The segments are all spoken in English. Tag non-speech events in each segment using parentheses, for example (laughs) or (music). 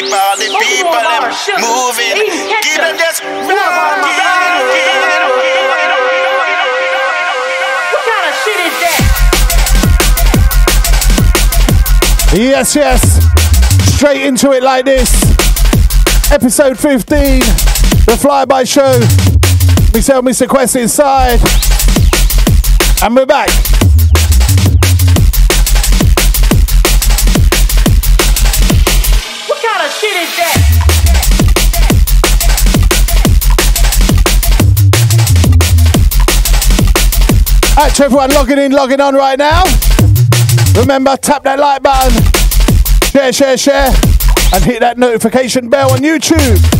keep all the people them moving. Keep them just rocking. What kind of shit is that? Yes, yes. Straight into it like this. Episode 15, the Flyby Show. Myself, Mr. Quest inside. And we're back. Alright, to everyone logging in, logging on right now. Remember, tap that like button, share, share, share, and hit that notification bell on YouTube.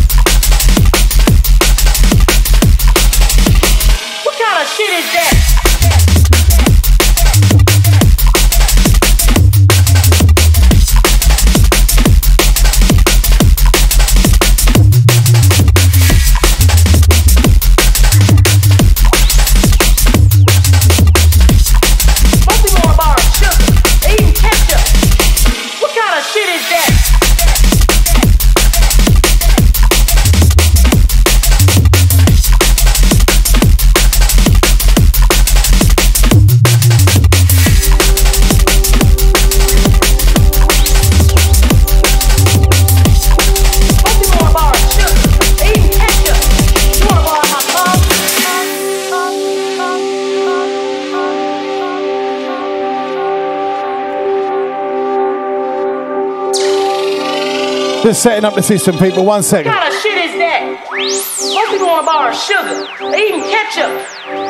Just setting up the system, people. One second. What kind of shit is that? Most people want to borrow sugar, they eating ketchup.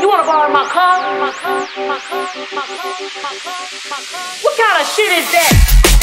You want to borrow my car? My car, my car, my car, my car, my car. What kind of shit is that?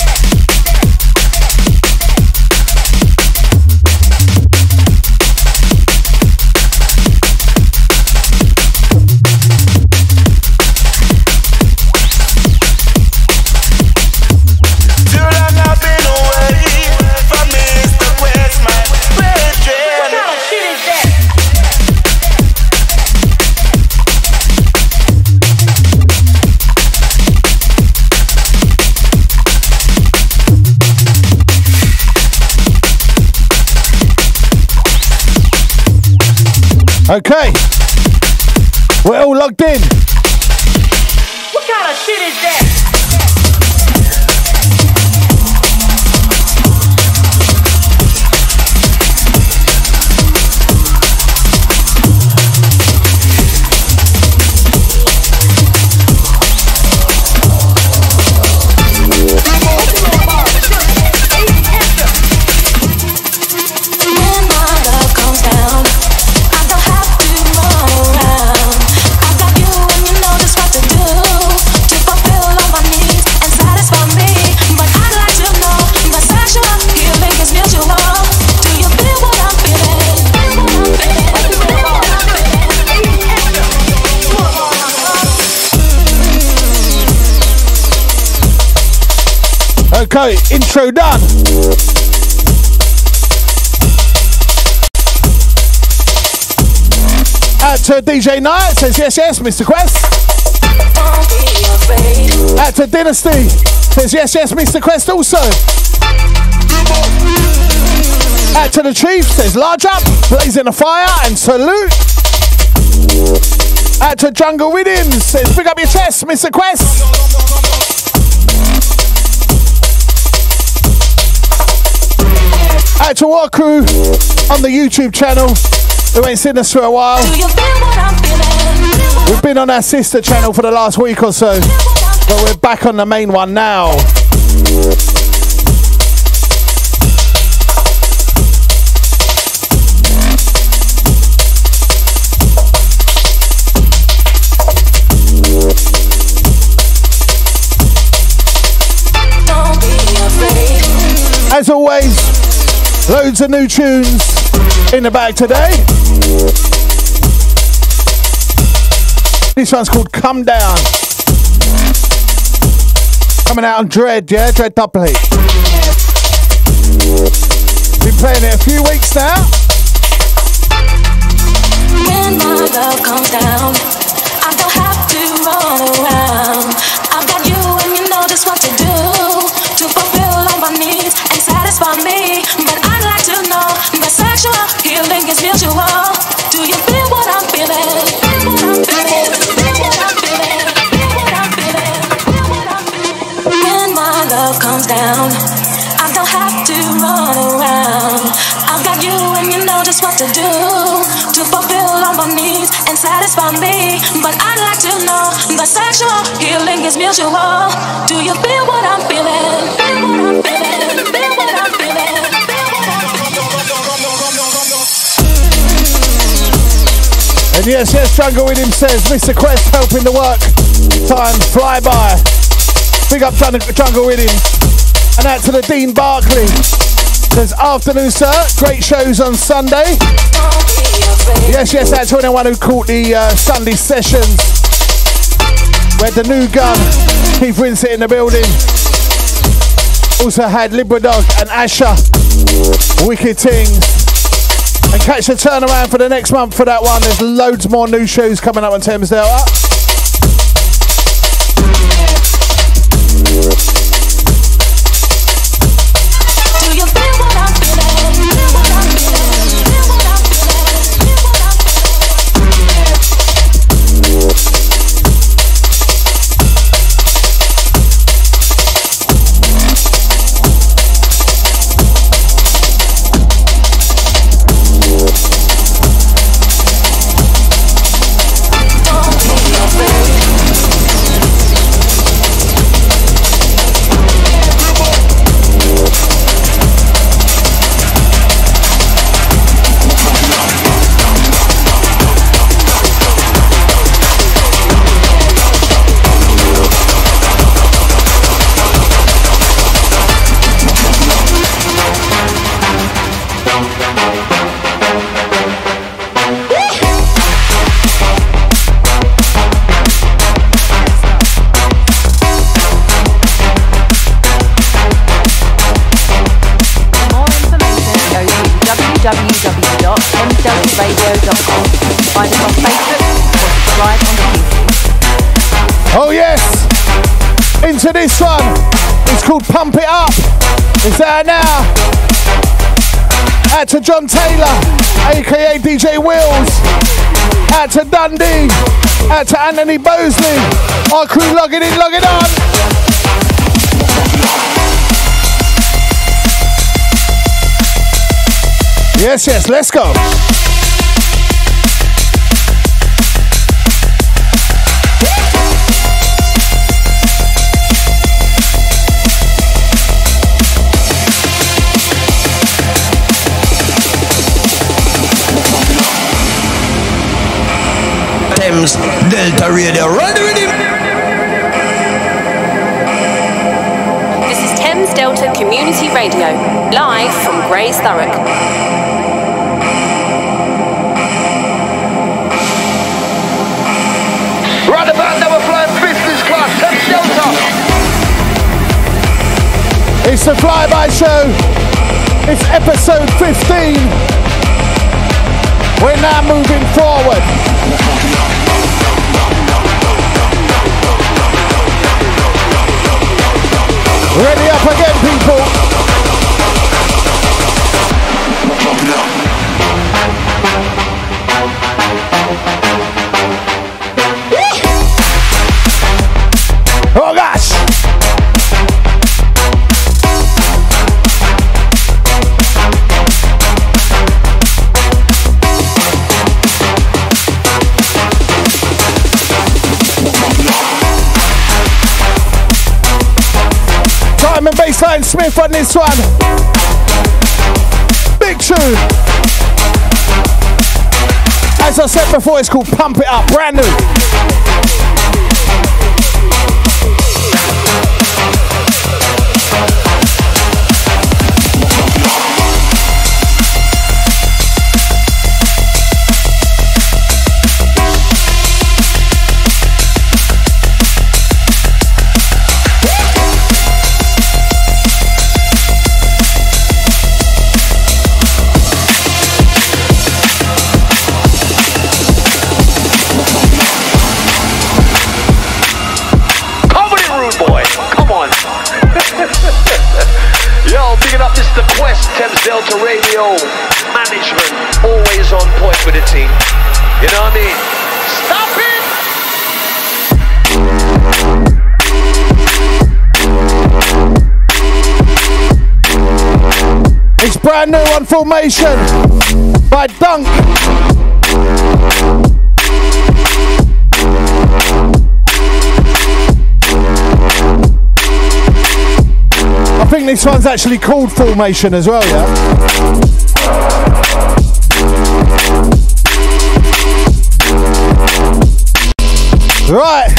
Okay. We're all logged in. What kind of shit is that? Okay, intro done. Out to DJ Knight says yes, yes, Mr. Quest. Out to Dynasty says yes, yes, Mr. Quest also. Out to the Chief says large up, blazing a fire and salute. Out to Jungle Rhythms says pick up your chest, Mr. Quest. Out to our crew on the YouTube channel who ain't seen us for a while. Do you feel what I'm feeling? We've been on our sister channel for the last week or so, but we're back on the main one now. Loads of new tunes in the bag today. This one's called Come Down. Coming out on Dread, yeah? Dread Doubly. Been playing it a few weeks now. When my love comes down, I don't have to run around. I've got you, and you know just what down, I don't have to run around. I've got you and you know just what to do to fulfill all my needs and satisfy me. But I'd like to know the sexual healing is mutual. Do you feel what I'm feeling? Feel what I'm feeling? Feel what I'm feeling? And yes, yes, Jungle him says Mr. Quest helping the work. Time fly by. Big up to Jungle Rhythm. And out to the Dean Barkley. Says afternoon, sir. Great shows on Sunday. Yes, yes, that's anyone who caught the uh, Sunday sessions. We had the new gun, Keith Winsett in the building. Also had Libradog and Asher. Wicked things. And catch the turnaround for the next month for that one. There's loads more new shows coming up on Thamesdale. one. It's called Pump It Up, it's out now. Out to John Taylor, aka DJ Wills. Out to Dundee. Out to Anthony Bosley. Our crew logging in, logging on. Yes, yes, let's go. Thames Delta Radio. Run the rhythm. This is Thames Delta Community Radio, live from Grays Thurrock. Right about now we're flying business class, Thames Delta. It's the flyby show. It's episode 15. We're now moving forward. Ready up again, people. Bassline Smith on this one. Big tune. As I said before, it's called Pump It Up, brand new. Brand new on Formation by Dunk. I think this one's actually called Formation as well, yeah? Right.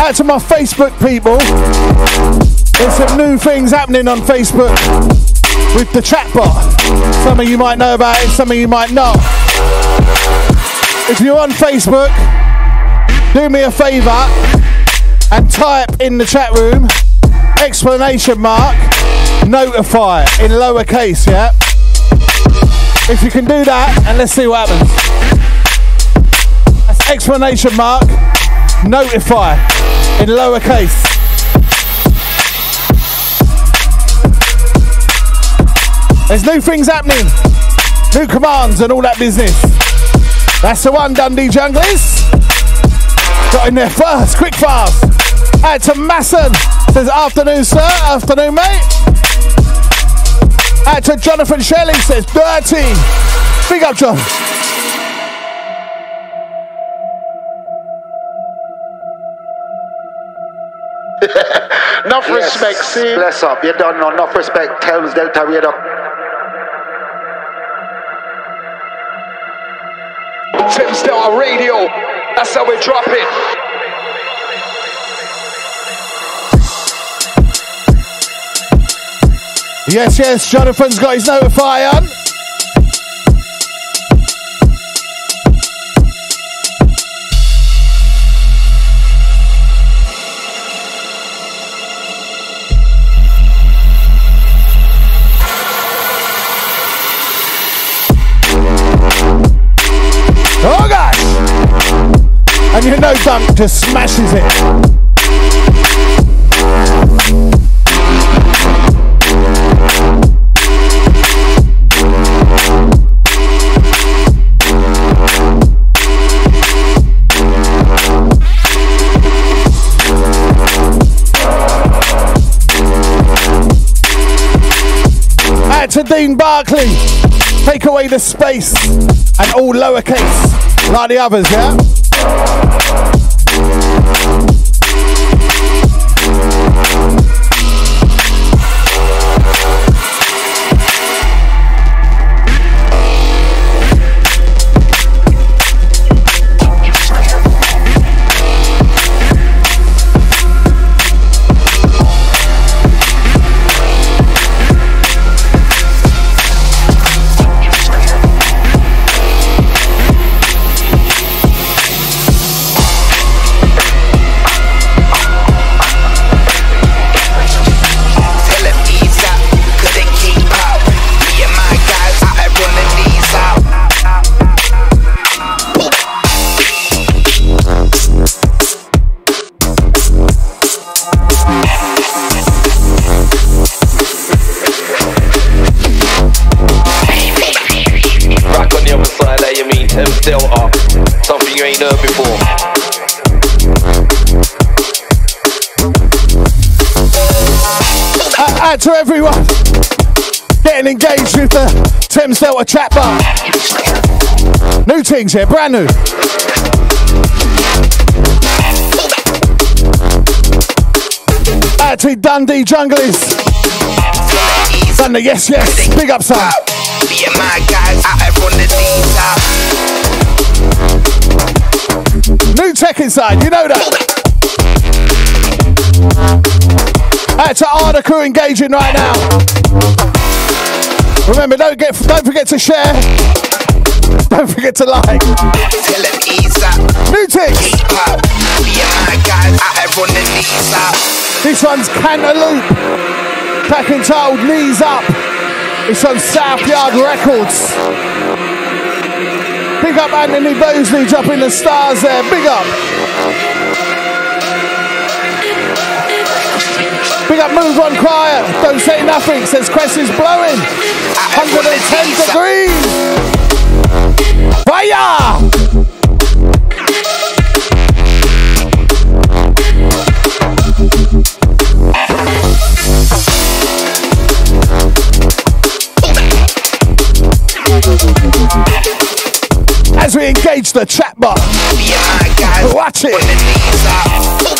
Out to my Facebook people. There's some new things happening on Facebook with the chatbot. Some of you might know about it, some of you might not. If you're on Facebook, do me a favour and type in the chat room explanation mark notify in lowercase, yeah? If you can do that, and let's see what happens. That's explanation mark notify in lowercase. There's new things happening, new commands and all that business. That's the one, Dundee Junglers. Got in there first, quick fast. Out to Masson. Says afternoon, sir. Afternoon, mate. Out to Jonathan Shelley. Says dirty. Big up, John. Enough respect, see? Bless up. You don't know. Enough respect. Thames Delta Radio. Thames Delta Radio. That's how we drop it. Yes, yes. Jonathan's got his notify on. And you know Dunk just smashes it. To Dean Barkley. Take away the space and all lowercase like the others, yeah? Thank you. Heard before. Out, out to everyone getting engaged with the Thames Delta chat bar. New things here, brand new. Out to Dundee Junglers. Dundee, yes, yes. Big up. Me and my guys here running these New tech inside, you know that. Out to Arda crew engaging right now. Remember, don't get, don't forget to share. Don't forget to like. Tell them ease up, New tick. keep up. Me and my guys out here running these. This one's Cantaloupe. Back entitled Knees Up. It's on South Yard Records. Big up Anthony Bosley dropping the stars there. Big up. Big up Move on Quiet. Don't say nothing. Says Crest is blowing. 110 degrees. Fire! Engage the chat bar. Watch it.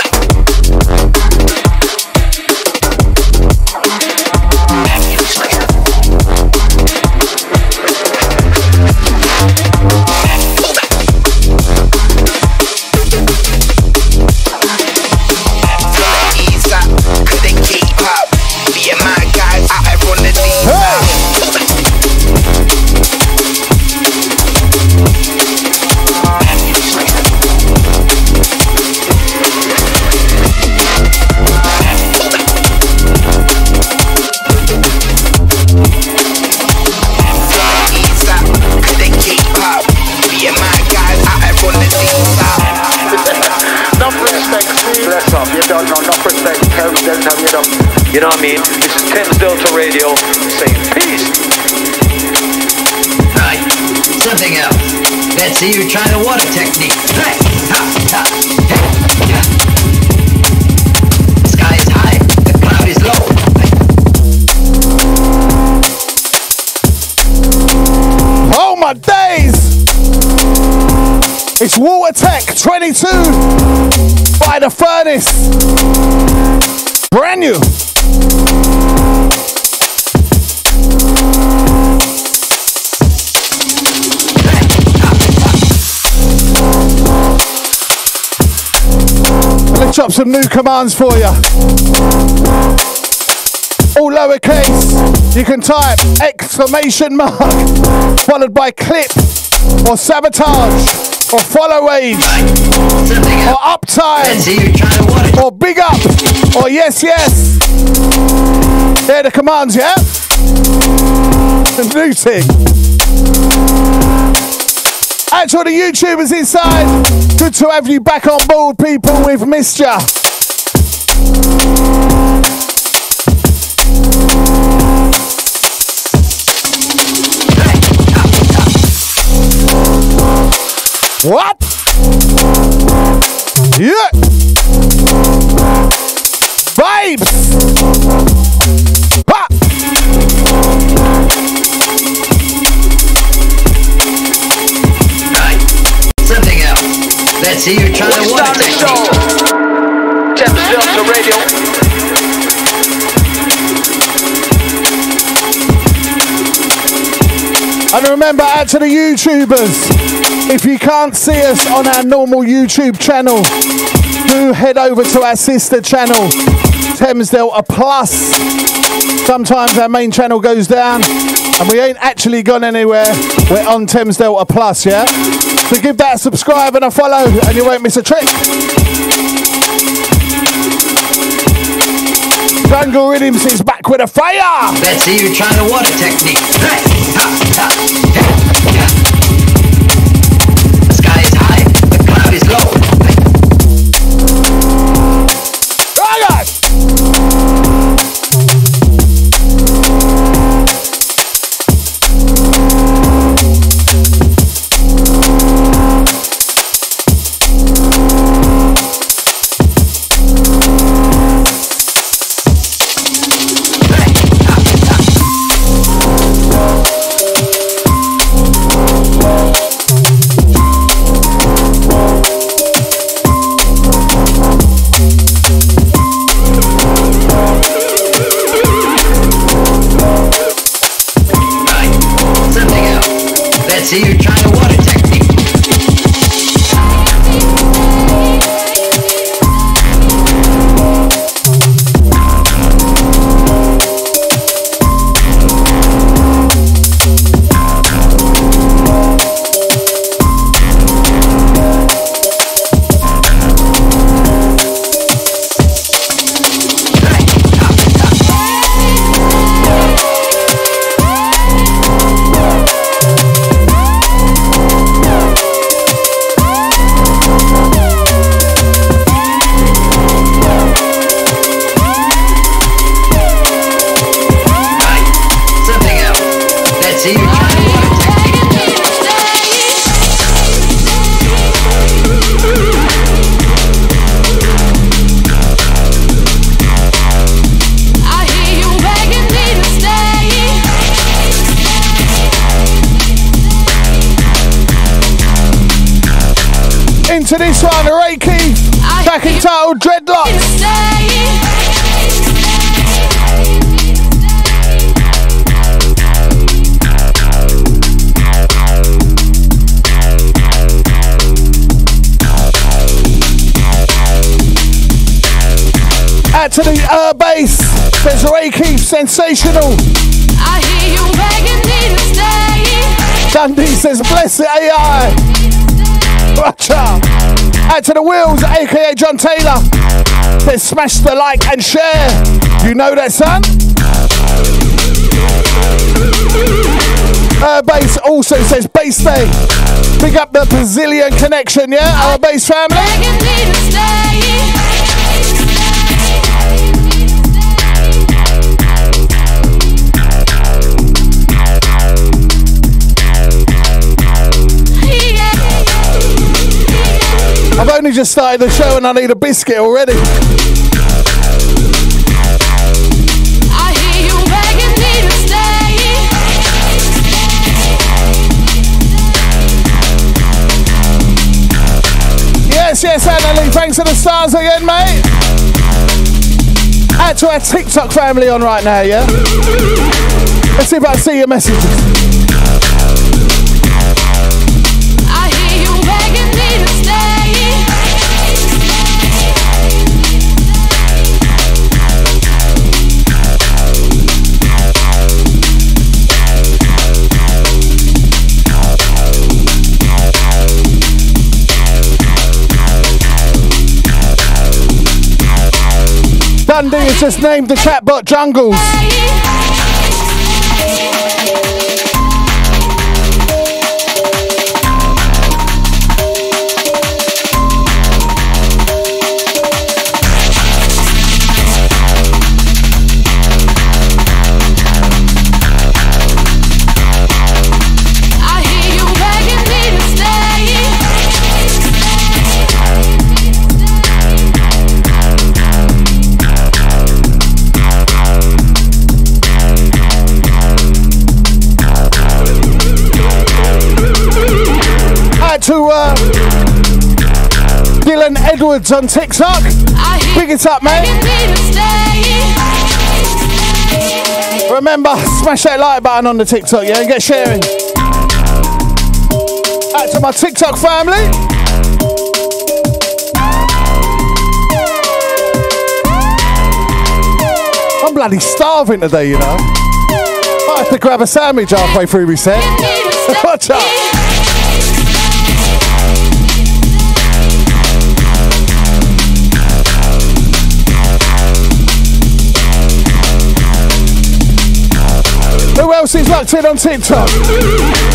See you try the water technique. Right. Ha, ha. Hey. Yeah. Sky is high, the cloud is low. Oh my days! It's Water Tech 22 by the Furnace. Brand new. Some new commands for you. All lowercase. You can type exclamation mark followed by clip or sabotage or follow age or uptime or big up or yes yes. They're the commands, yeah? The new thing. To all the YouTubers inside. Good to have you back on board, people. We've missed ya. What? Yeah. Vibes. Ha. See you try the Let's water start the show. Thames Delta Radio. And remember, out to the YouTubers, if you can't see us on our normal YouTube channel, do head over to our sister channel, Thames Delta Plus. Sometimes our main channel goes down, and we ain't actually gone anywhere. We're on Thames Delta Plus, yeah? So give that a subscribe and a follow, and you won't miss a trick. Jungle Rhythms is back with a fire! Let's see you try the water technique. Right. Ha, ha. Hey. Yeah. The sky is high, the cloud is low. Says, bless it, AI. Watch out. Out to the wheels, aka John Taylor. Says, smash the like and share. You know that, son? Uh, bass also says base day. Pick up the Brazilian connection, yeah? Our base family. Only just started the show and I need a biscuit already. I hear you begging me to stay. Yes, yes, Annalie, thanks for the stars again, mate. Out to our TikTok family on right now, yeah? Let's see if I see your messages. Dundee has just named the chatbot Jungles. To uh, Dylan Edwards on TikTok. Big it up, mate. Remember, smash that like button on the TikTok, yeah, and get sharing. Out to my TikTok family. I'm bloody starving today, you know. I have to grab a sandwich halfway through my set. (laughs) Watch out. Is locked in on TikTok?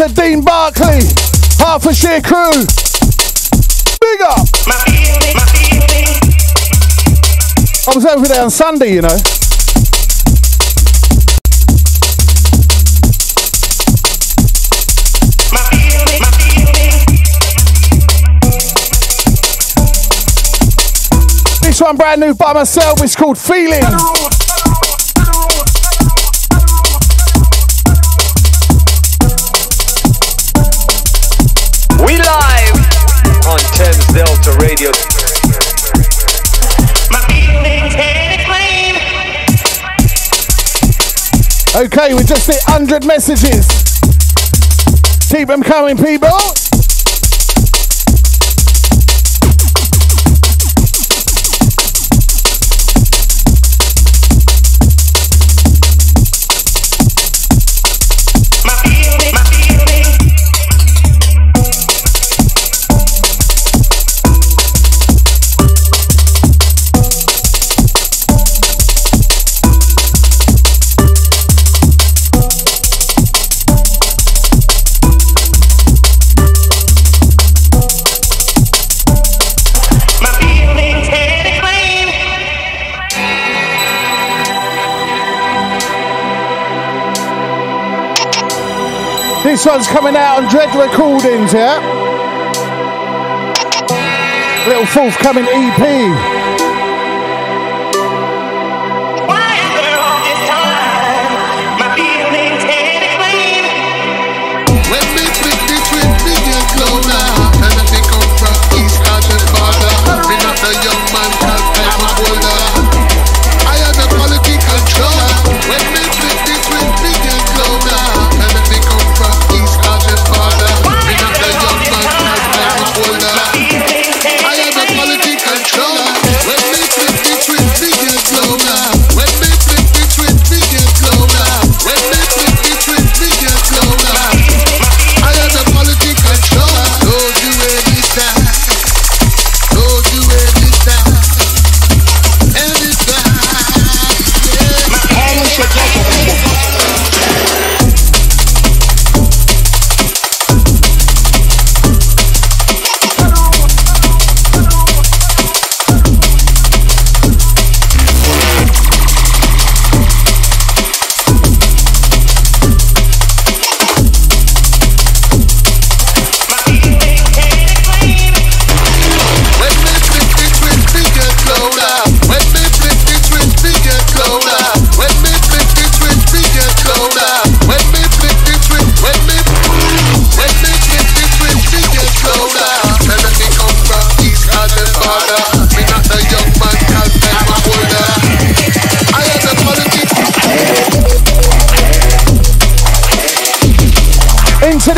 To Dean Barkley, Hertfordshire crew. Big up. I was over there on Sunday, you know. This one brand new by myself. It's called Feeling. Okay, we just hit 100 messages. Keep them coming, people. This one's coming out on Dread Recordings, yeah? Little forthcoming EP.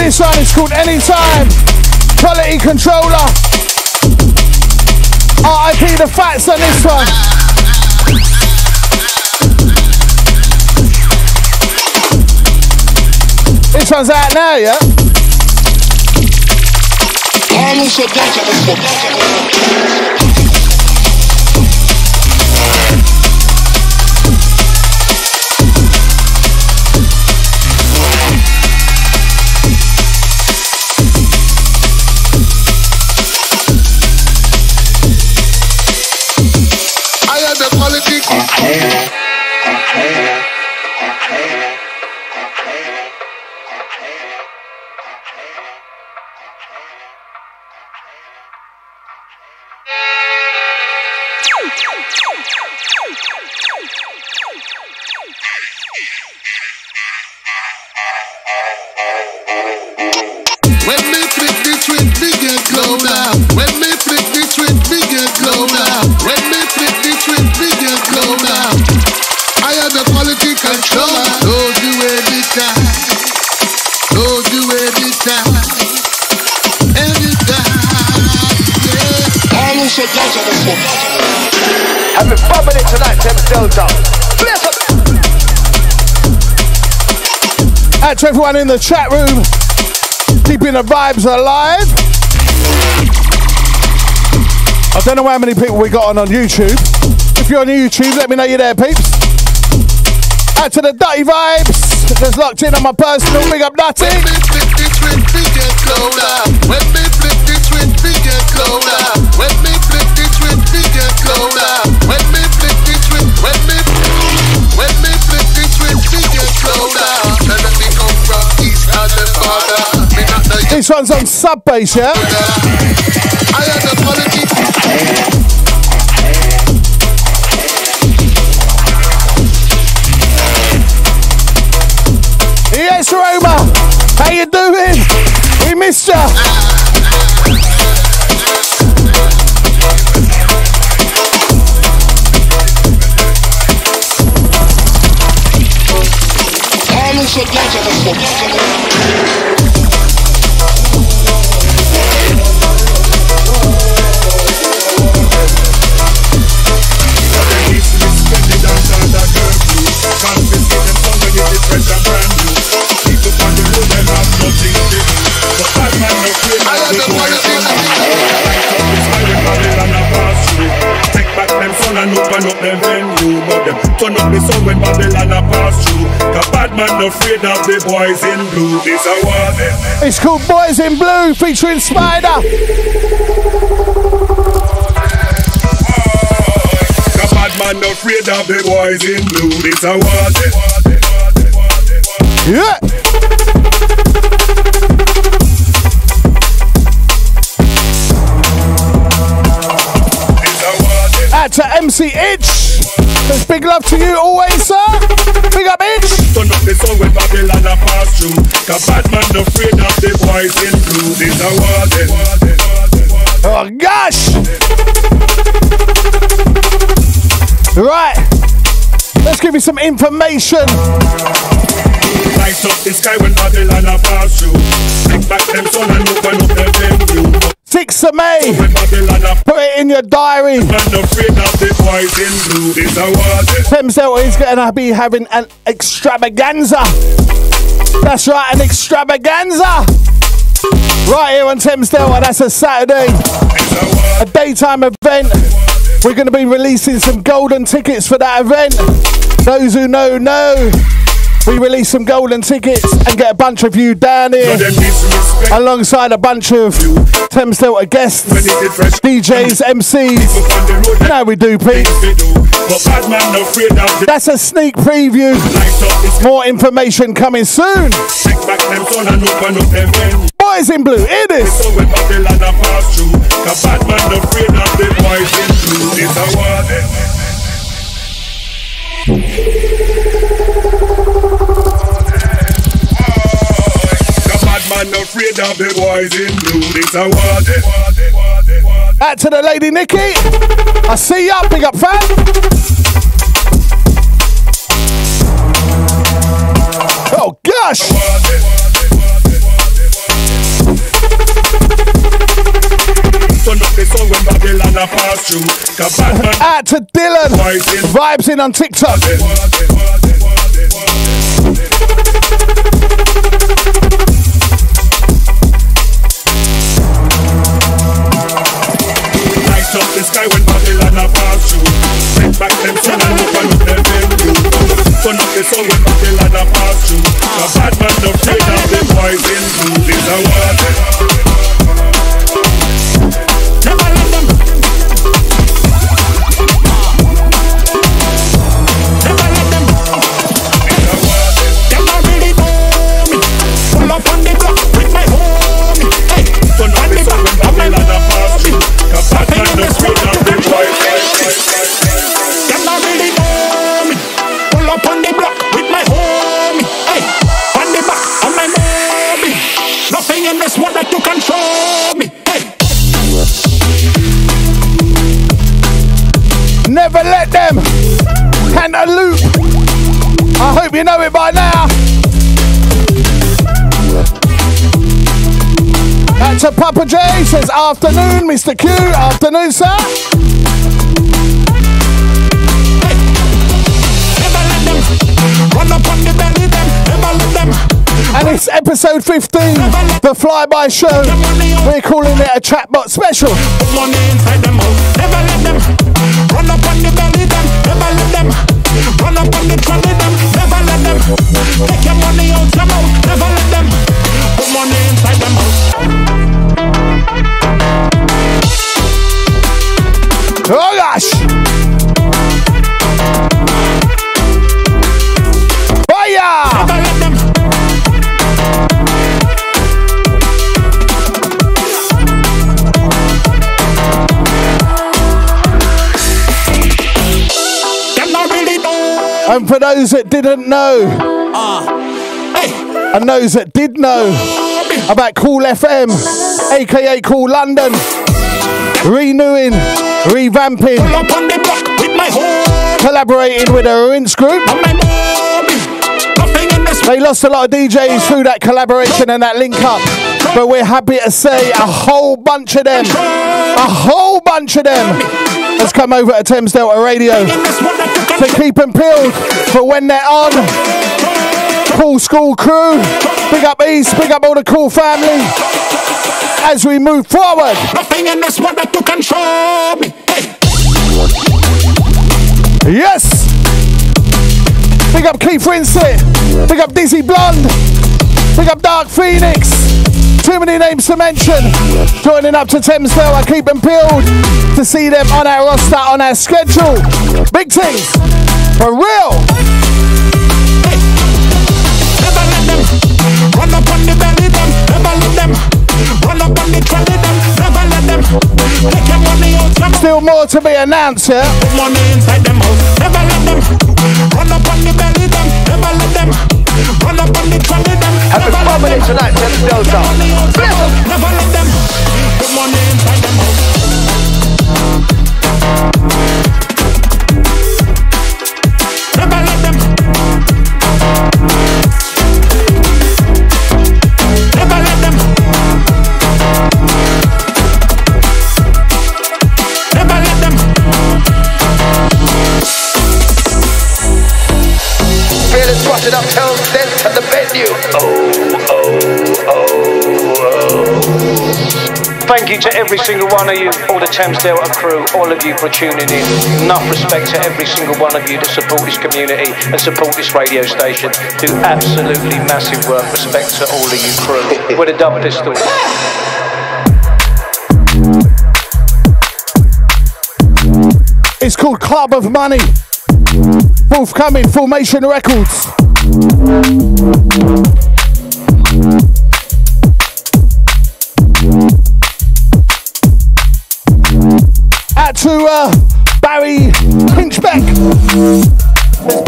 This one is called Anytime. Quality Controller. RIP the fats on this one. This one's out now, yeah? to in the chat room, keeping the vibes alive. I don't know how many people we got on on YouTube. If you're on YouTube, let me know you're there, peeps. Out to the Dirty Vibes, just locked in on my personal, big up Nutty. This one's on sub bass, yeah? Yes, Roma. How you doing? We missed ya. All is a turn up the sun when Babylon a pass through. Cause bad man no afraid of the boys in blue. This a war them. It's called Boys in Blue featuring Spider. Man no afraid of the boys in blue. This a war Yeah. Out to MC Itch. There's big love to you always, sir. Big up Itch. Turn up the song when Babylon a pass through Cause bad man no afraid of the boys in blue This a war them Oh gosh! Right, let's give you some information. Light up the sky when Babylon a pass through Take back them sun and open up them 6th of May. When Babylon a Put it in your diary. man no afraid of the boys in blue This a war them Thames Delta is going to be having an extravaganza. That's right, an extravaganza. Right here on Thames Delta, that's a Saturday. A daytime event. We're going to be releasing some golden tickets for that event. Those who know, know. We release some golden tickets and get a bunch of you down here alongside a bunch of Thames Delta guests, DJs, MCs. know we do, Pete. That's a sneak preview. More information coming soon. Boys in blue, it is. No afraid of the boys in blue This a war them Cause bad man no afraid of the boys in blue This a war them Out to the lady Nikki. I see ya. Big up, fan. Oh gosh. Turn up the song when Babylon a pass through Cause bad man Out to Dylan. Vibes in on TikTok. Up the sky when Babylon a pass through Take back them sun and open up them venue. Turn up the song when Babylon a pass through Cause bad man no afraid of the boys in blue This know it by now. Out to Papa J says afternoon, Mr. Q. Afternoon, sir. And it's episode 15, the flyby show. We're calling it a chatbot special. Take your money out your mouth Never let them Put money inside them mouth Oh gosh! Oh, Fire! Never let them Them not really know And for those that didn't know, Uh, and those that did know about Cool FM, aka Cool London, renewing, revamping, Pull up on the block with my home collaborating with a rinse group, and my mommy Nothing in this They lost a lot of DJs through that collaboration and that link up. But we're happy to say a whole bunch of them, a whole bunch of them has come over to Thames Delta Radio to keep them peeled for when they're on. Cool school crew, big up East, big up all the cool family as we move forward. Nothing in this world that you control me. Hey. Yes! Big up Keith Rinsett. Big up Dizzy Blonde. Big up Dark Phoenix. Too many names to mention. Joining up to Thamesdale, I keep them peeled to see them on our roster, on our schedule. Big things. For real. Run up on the belly them. Never let them run up on the trolley them. Never let them take your money out your Still more to be announced here. Put money inside them house. Never let them run up on the belly them. Never let them run up on the trolley them. Have a family tonight, Thames take Delta. your money out your. Never let them put money inside them house. Thank you to every single one of you, all the Thames Delta crew, all of you for tuning in. Enough respect to every single one of you that support this community and support this radio station. Do absolutely massive work. Respect to all of you crew. We're the Double Pistol. It's called Club of Money. Forthcoming, Formation Records. To uh, Barry Pinchbeck.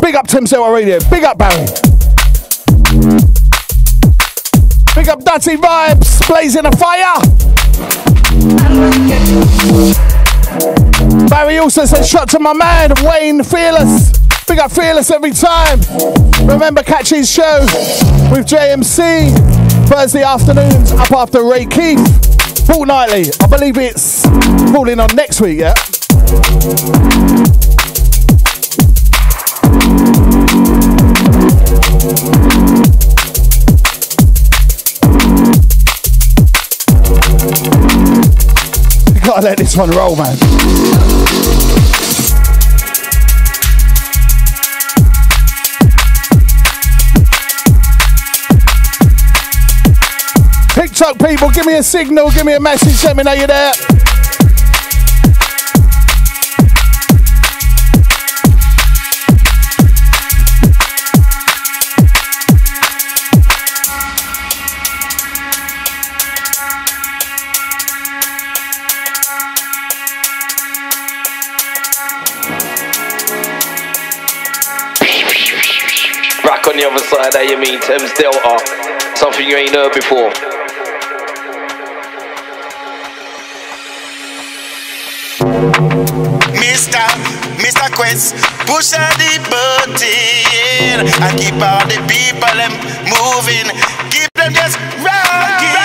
Big up Thames Delta Radio. Big up Barry. Big up Dutty Vibes. Blazing a fire. Barry also says, shot to my man, Wayne Fearless. Big up Fearless every time. Remember, catch his show with JMC Thursday afternoons up after Ray Keith. Fortnightly. I believe it's falling on next week, yeah? Gotta let this one roll, man. TikTok people, give me a signal, give me a message, let me know you're there. Back on the other side, there you mean Thames Delta. Something you ain't heard before. Mr. Mr. Quest, push out the button and keep all the people them moving. Keep them just rocking.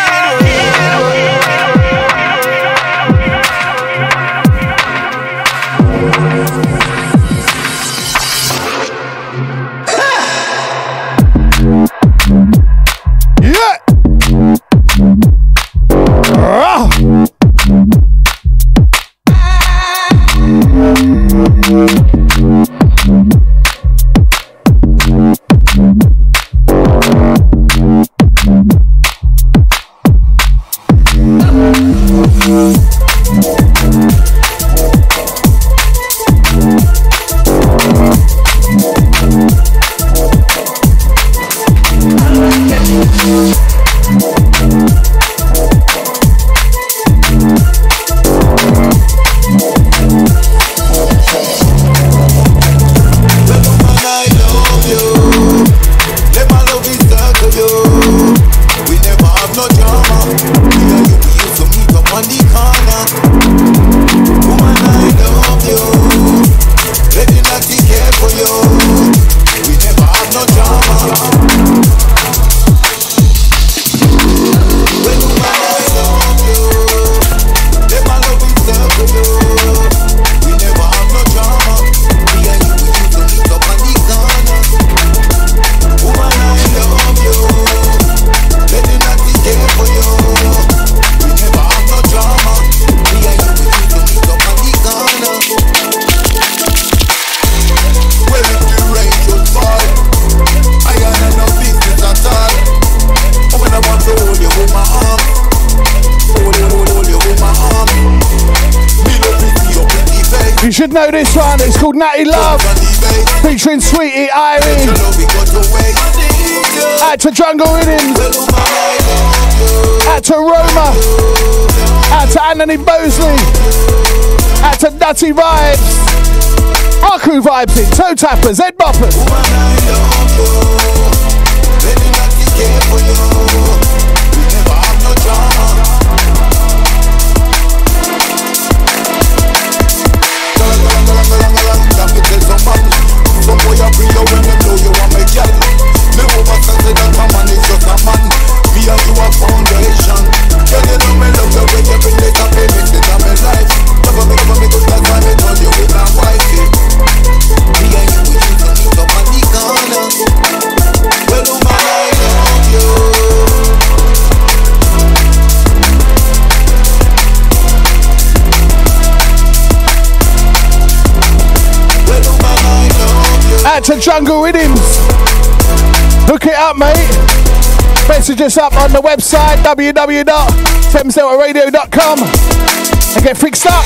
featuring Sweetie Irie. Out to Jungle Riddings. Out to Roma. Out to Anthony Bosley. Out to Nutty Vibes. Our crew vibes. Toe tappers, head boppers. Jungle Rhythms. Look it up, mate. Message us up on the website www.temselradio.com and get fixed up.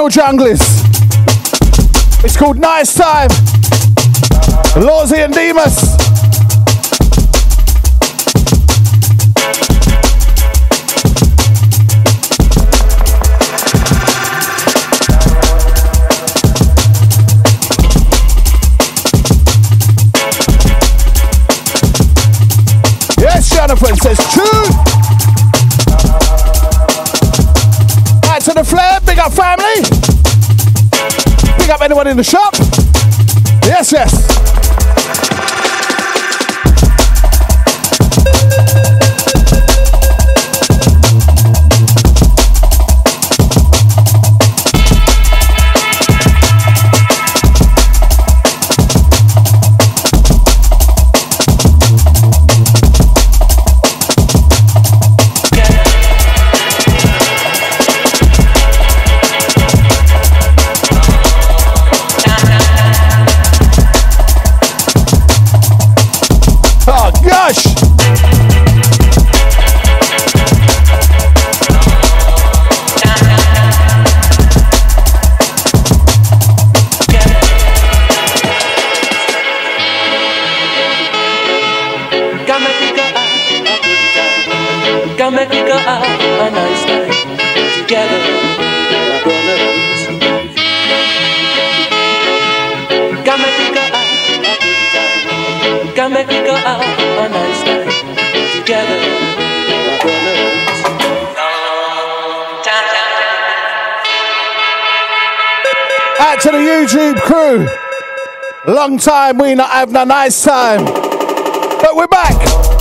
no junglers. It's called Nice Time. Lawsy and Demas. Yes, Jonathan says true. in the shop. Yes, yes. Out to the YouTube crew. Long time we not having a nice time. But we're back.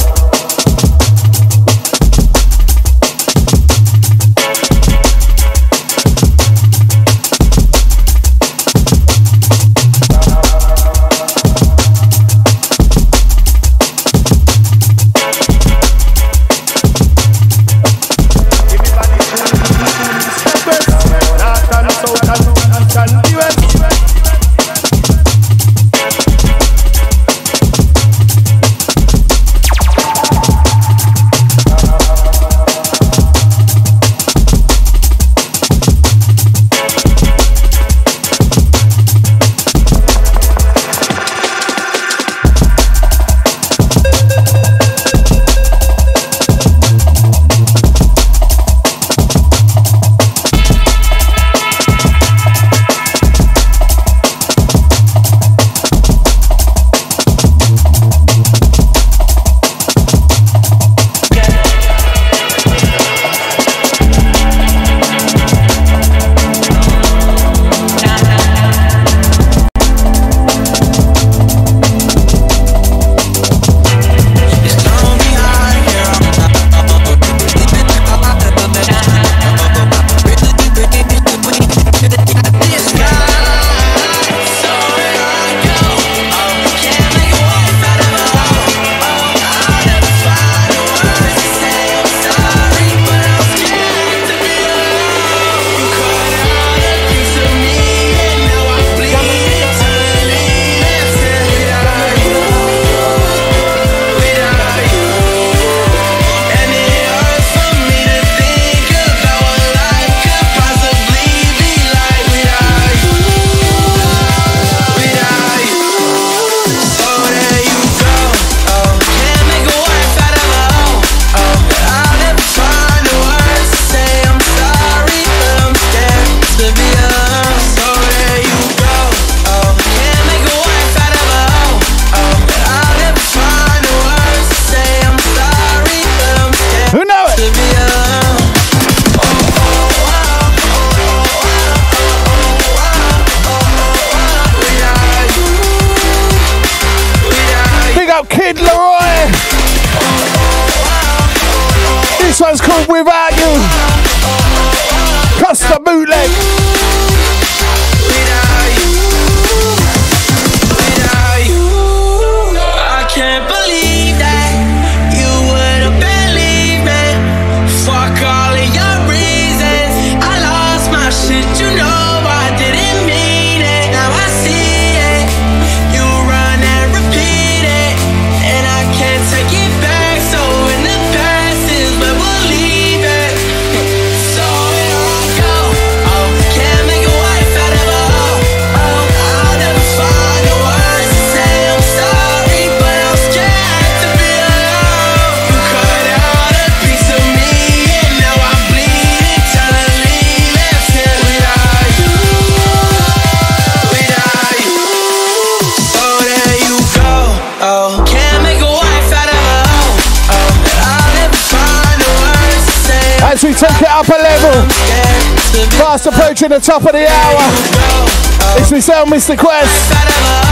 Approaching the top of the hour. It's myself, Mr. Quest.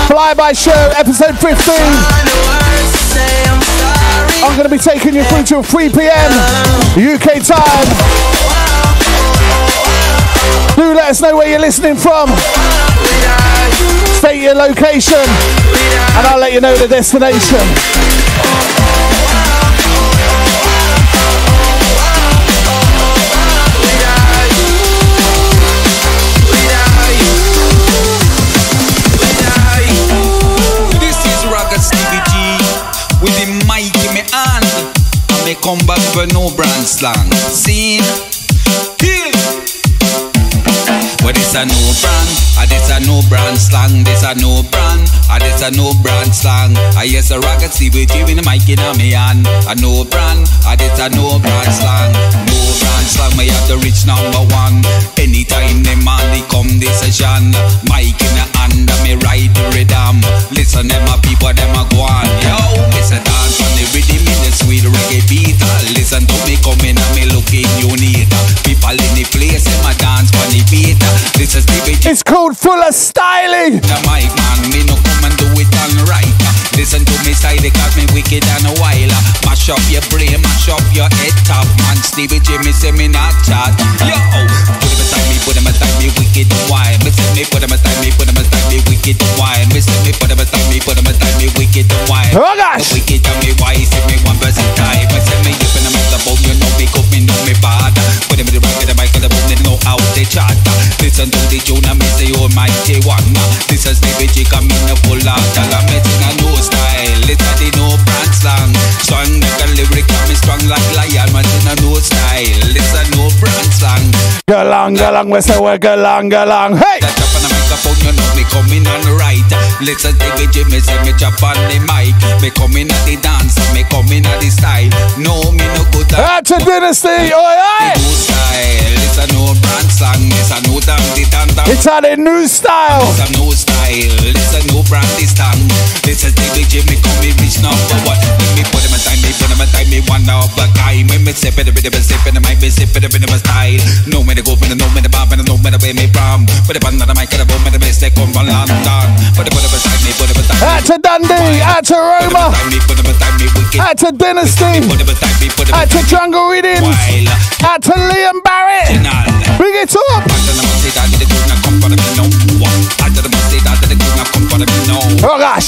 Fly by show, episode 15. I'm going to be taking you through till 3 p.m. UK time. Do let us know where you're listening from. State your location, and I'll let you know the destination. Come back for no brand slang. See? Hill. But it's a no brand, ah this a no brand slang, this a no brand, ah this a no brand slang. I yes a rocket G with the mic in my hand. A no brand, ah this a no brand slang, no brand slang. Me have the rich number one. Anytime them man they come this session, mic in hand, me ride the rhythm. Listen them a people them a go on, yo. It's a dance on the rhythm in the sweet reggae beat. Listen to me coming and me looking unique. People in the place them a dance on the beat. This is the beat. It's called Full of Styling. The mic man, me no come and do it on right. Listen to me style, they call me wicked and a while. Mash up your brain, mash up your head top, man. Stevie J, me say me not chat. Yo, aside me, put him aside me, wicked and wild. Me put him aside me, put him aside me, wicked and wild. Me put him aside me, put him aside me, wicked wild. Oh gosh. Wicked and me wise, if me one person time. Me say me chat. Listen to the tune and me say oh mighty one. This is Stevie J coming a full out. Tell I'm making a new style. It's a the no brand slang. Strong like a lyric, I'm strong like lion. Man in a new style. It's a no brand slang. Go long, we say we go long, go long. Hey! That chop on the microphone, you know me coming on the right. Listen to the J, me say me chop on the mic. Me coming at the dance, me coming at the style. No, me no good at That's a dynasty, oi oi! new style. It's a no brand slang. It's a no damn the damn. It's a new style. It's a new style. It's a new brand this time. This is the J, me reach number one. Let me put him aside, me put him aside, me one of a guy. Me me sip it, a bit of a sip it, might be sip it, a bit of a style. No me to go, me to know me to bomb, me to know me to where me from. Put it on the mic, and the boom, me to they come from London. Put it, put it beside me, put it beside me. Out to Dundee, out to Roma, Put it beside me, wicked. out to Dynasty, Put it beside me, put it out to Jungle Readings, out to Liam Barrett. Bring it up. Oh gosh.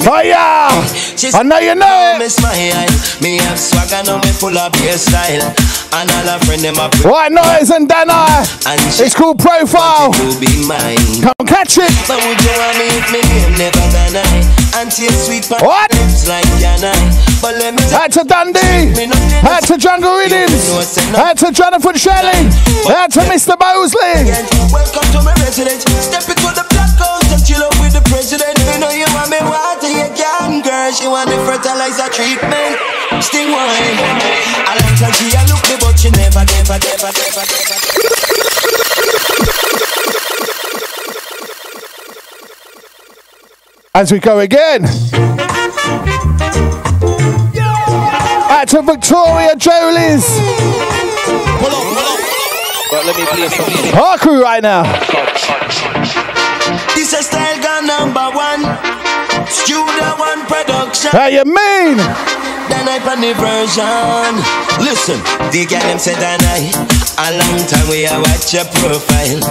road I rush me. Fire! I know you know. Me smile. Me have swag and me full of. And all friend them a White noise and Dana. It's called Profile. to be mine. Come catch it. But would you want me if me name never done I? And taste sweet pan What? like Yana. But let me Out to Dundee. Out to Jungle Riddins. Out to Jonathan Shelley. Out to Mr. Mosley. Welcome to my residence. Step into the black house and chill out with the president. You know you want me water, you can, girl. She want the fertilizer treatment. Sting wine. I like how she look me, but she never, never, never, never, never. As we go again. Out to Victoria Jolies. But let me play something. Our crew right now. This is style gun number one. Studio One production. How you mean? Then I pan the version. Listen, the girl them said that I a long time we a watch your profile,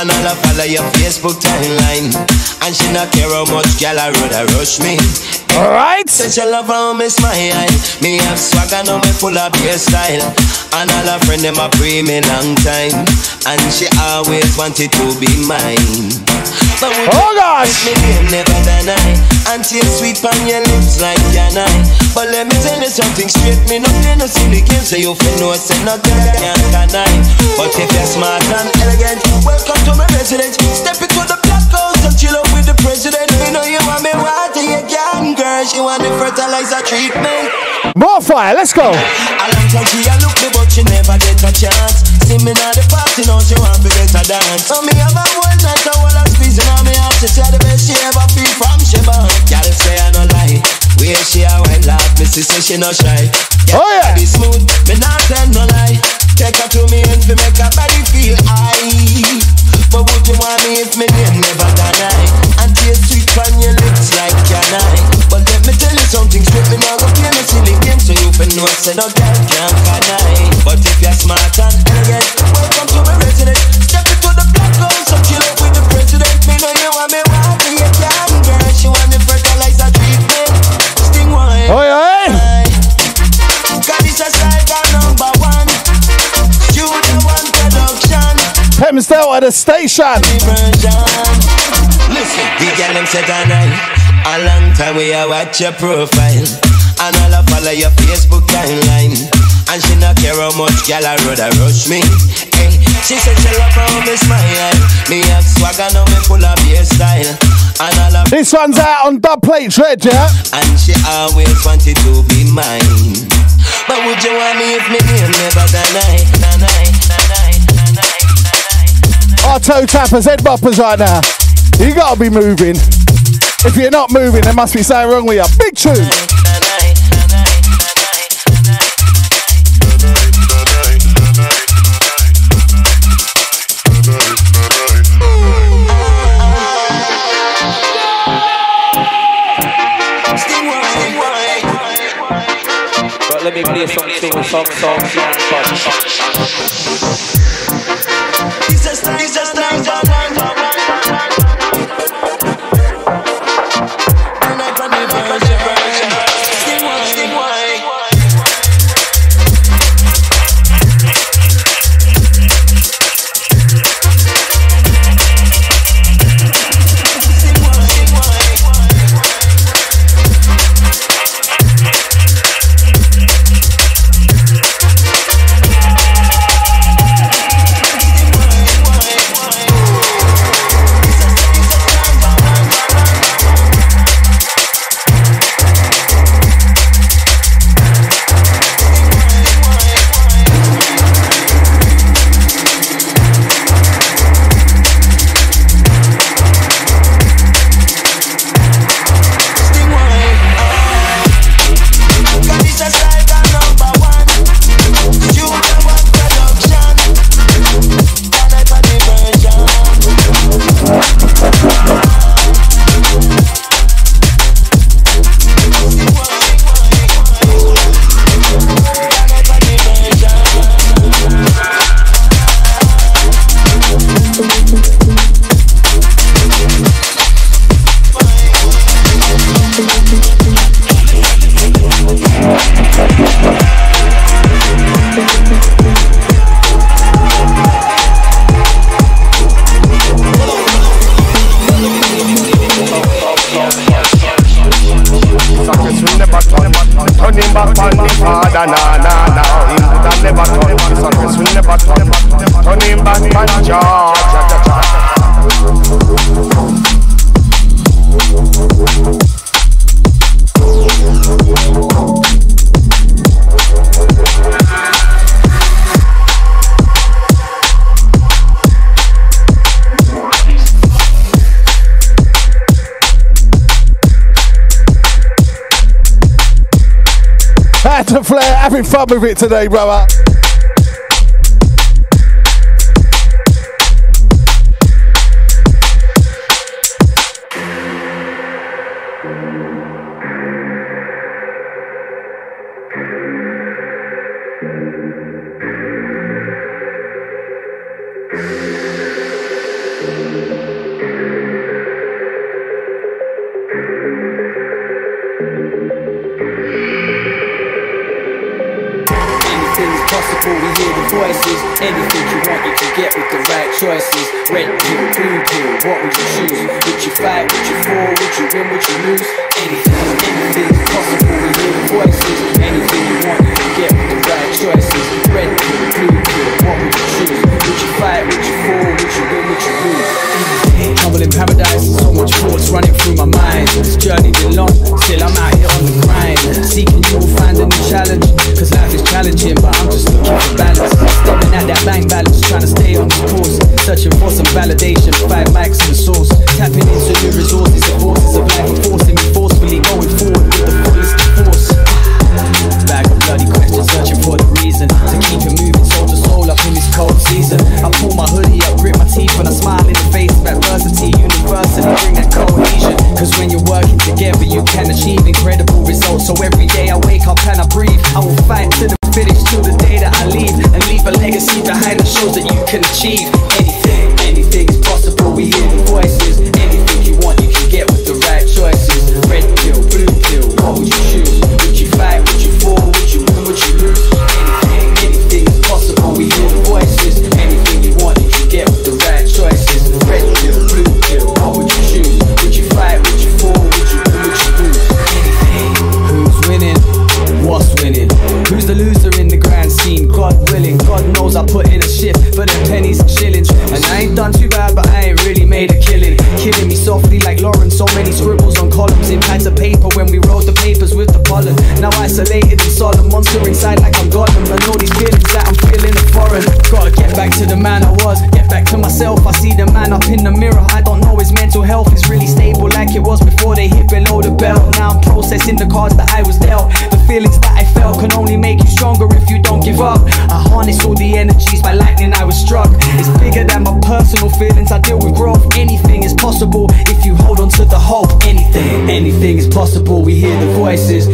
and all I follow your Facebook timeline, and she not care how much gal I road I rush me. All right. Say she love how me smile, me have swag and know me full of your style, and all her friend them a pray me long time, and she always wanted to be mine. But would Oh, gosh. me name never deny And taste sweet on your lips like can I But let me tell you something straight Me no play no silly games So you feel no say no girl can't can I But if you're smart and elegant Welcome to my residence Step into the black house And chill out with the president You know you want me water You can girl She want the fertilizer treatment More fire. Let's go. I like how she a look me but she never get a chance. See me now the party now she want to get a dance. So me have a whole night a whole a squeezing on me heart She say the best she ever feel from she born Girl say I no lie. Where she a wine laugh Me say she no shy. Girl, Oh, yeah. body smooth Me not tell no lie. Take her to me and fi make her body feel high. But would you want me if me name never deny? And taste sweet on your lips like can I But me tell you something straight Me now go play no silly game So you fi know I say no girl can't deny. But if you're smart and elegant Welcome to my residence. Step into the black house So chill out with the president. Me know you want me want me You can girl. She want the fertilizer treatment. Sting wine. Oi, oi. God is a style number one. You the one production. Thames Delta, the station. Listen, the girl them said I night. A long time we a watch your profile. And all I follow your Facebook timeline. And she not care how much gal I road I rush me. Hey, she said she love how me smile. Me have swag and now me full of your style. And all I This one's out on dub plate dread, yeah? and she always wanted to be mine. But would you want me if me name never deny, deny, deny, deny? Our toe tappers, head boppers right now. You gotta be moving. If you're not moving, there must be something wrong with you. Big tune. But let me play something, song, song, song, song, song. Can't it today, brother. Bank balance, trying to stay on this course. Searching for some validation the cards that I was dealt. The feelings that I felt can only make you stronger if you don't give up. I harness all the energies by lightning I was struck. It's bigger than my personal feelings. I deal with growth. Anything is possible if you hold on to the hope. Anything, anything is possible. We hear the voices.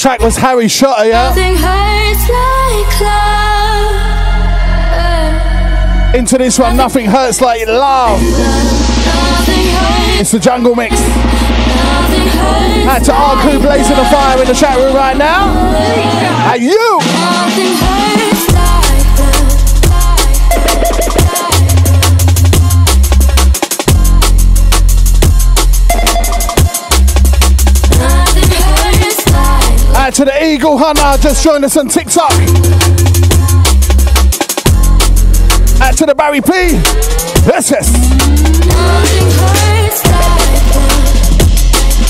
track was Harry Shotta, yeah? Like Into this one, nothing, hurts like love. It's the jungle mix. Had to like Crew blazing the fire in the chat room right now. And you! to the Eagle Hunter, just joined us on TikTok. Out to the Barry P. Yes, yes.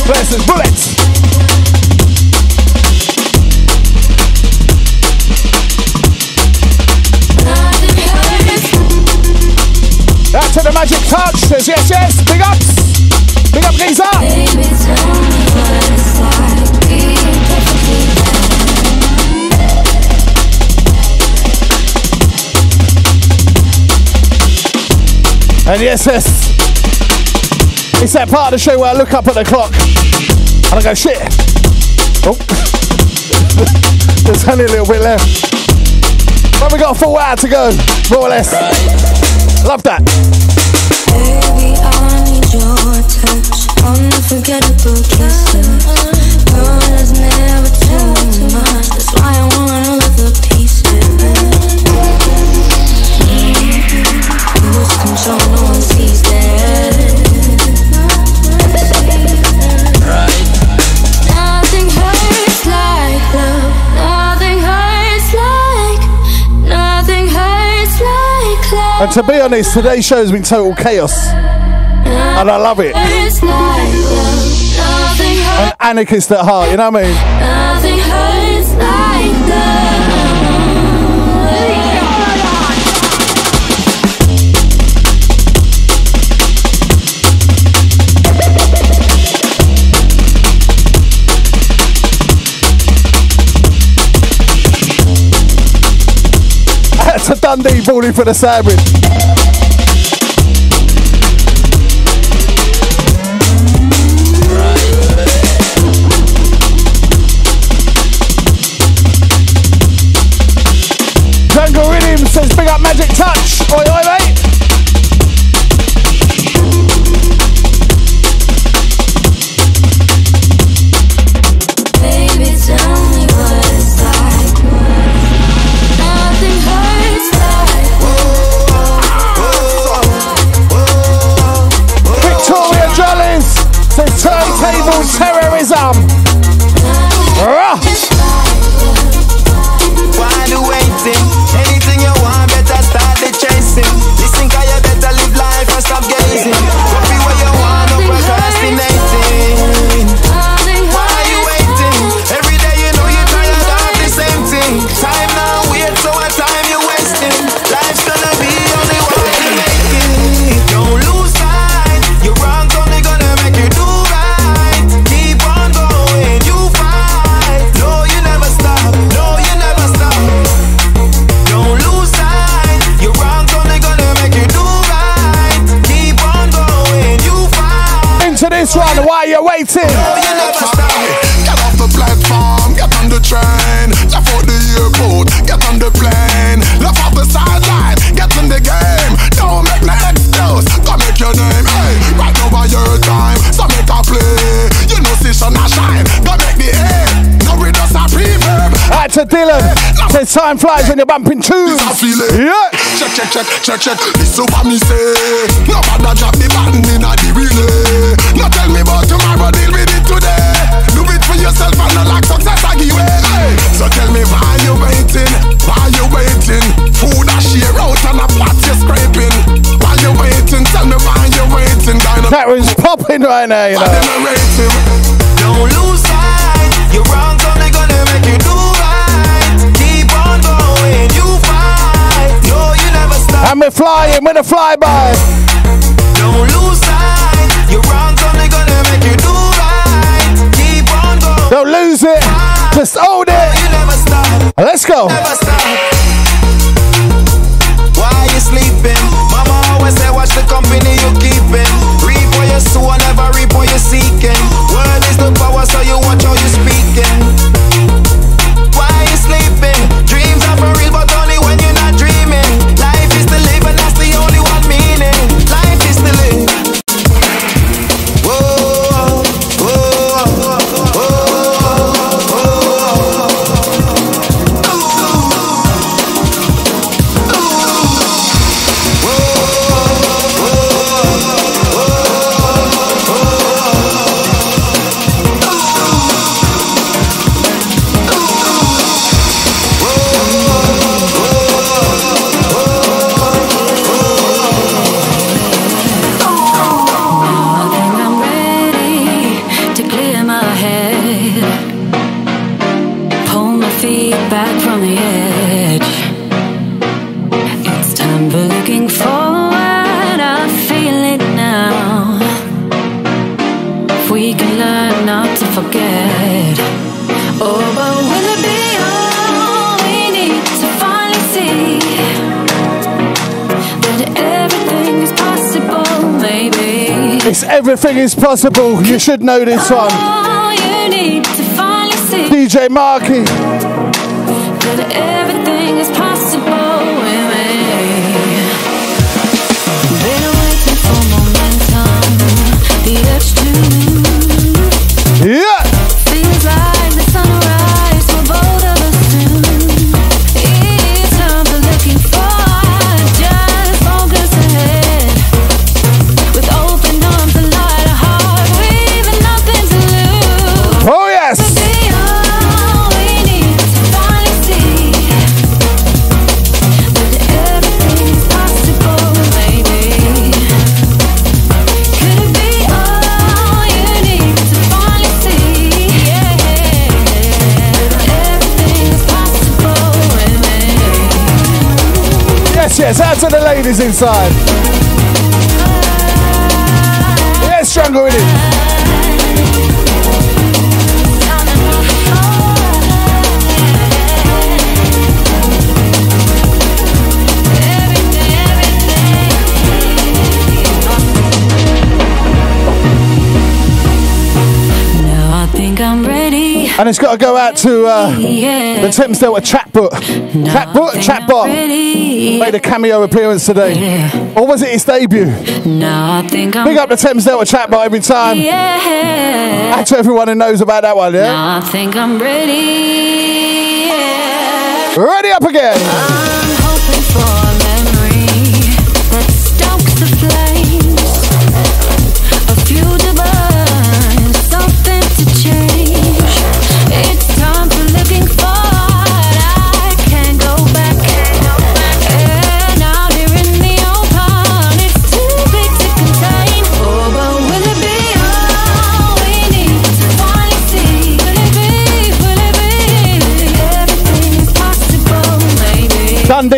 Versus Bullets. Out to the Magic Touch. Says yes, yes. Big ups. Big up, Giza. And yes, yes, it's that part of the show where I look up at the clock and I go, shit. Oh, (laughs) there's only a little bit left. But we got a full hour to go, more or less. Love that. Baby, And to be honest, today's show has been total chaos. And I love it. Hurts like love. Nothing hurts. And anarchist at heart, you know what I mean? Dundee balling for the sandwich. Waiting. No, oh, you never stop. Get off the platform, get on the train. Left out the airport, get on the plane. Left off the sideline, get in the game. Don't make no excuse, go make your name. Hey, right by your time, so make a play. You know, station a shine, go make the A. No readers a reverb. Out to Dylan. Says time flies when you're bumping tunes. Yeah. Check, check, check, check, check. Listen what me say. Nobody drop the button in a the relay. Eh. No tell me about tomorrow, deal with it today. Do it for yourself and not like success I give way. Eh. So tell me why you waiting? Why you waiting? Food I share out and a pot you scraping. Why you waiting? Tell me why you waiting? Gonna That was popping right now, you know. Don't lose sight. Your wrong's And we're flying with a flyby. Don't lose sight. Your wrong's only gonna make you do right. Keep on going. Don't lose it. Just hold it. You never stop. Let's go. Never stop. Why you sleeping? Mama always say, watch the company you keeping. Reap what you sow, never reap what you're seeking. Word is possible. You should know this one. All you need to finally see DJ Marky. To the ladies inside. Yes, jungle with it. And it's got to go out to uh, Yeah. the Thames Delta Chatbot. Chatbot? Chatbot. Made a cameo appearance today. Or was it his debut? Now I think I'm Big up the Thames Delta Chatbot every time. Yeah. Out to everyone who knows about that one, yeah? Now I think I'm ready. Yeah. Ready up again. I'm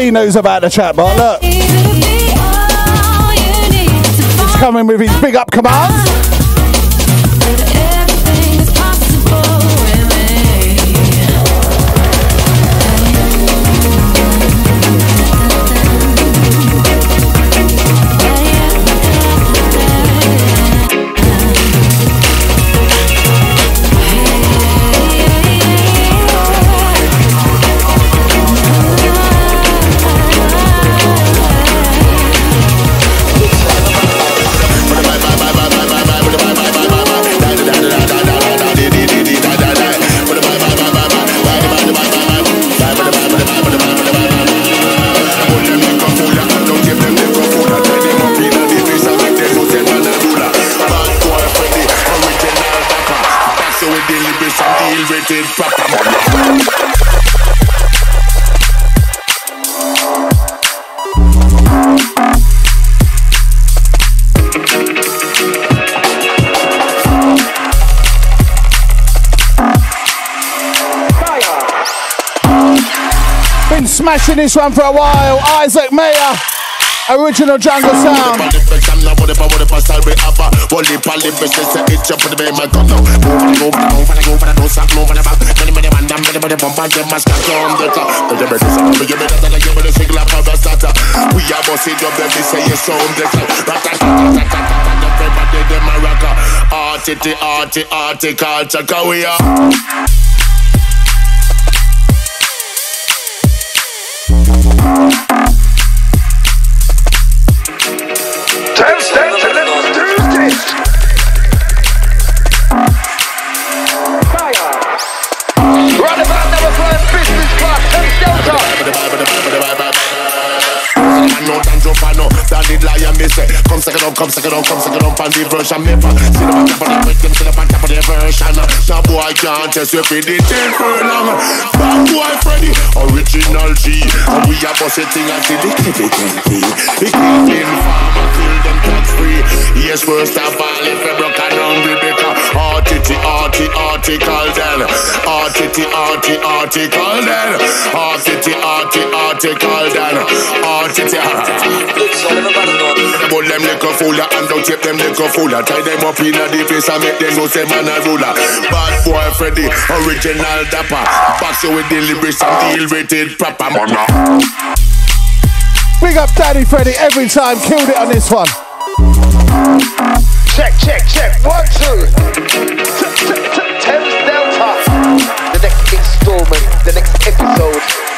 Dundee knows about the chat chatbot. Look, He's coming with his big up commands. Smashing this one for a while. Isaac Maya, original jungle sound. Everybody them a rocker Arty, arty, arty, we are Come second up, come second up, come second the version pa Sit up on top of the with them Sit up on top of the version. No boy can't test you for the ten furlong Bad boy Freddy Original G. And we a bust a thing until the can pee The clean farmer kill them tax free Yes, first of all if you broke and hungry Because artity, arty, article then Artity, arty, article then Artity, arty, article then Artity, Pull them little fooler and don't tape them little fooler. Tie them up in the face and make them know say man a ruler. Bad boy Freddy, original dapper. Box you with the lyrics and deal with it proper. Mama Big up Daddy Freddy every time. Killed it on this one. Check, check, check. One, two. Thames Delta. The next installment, the next episode.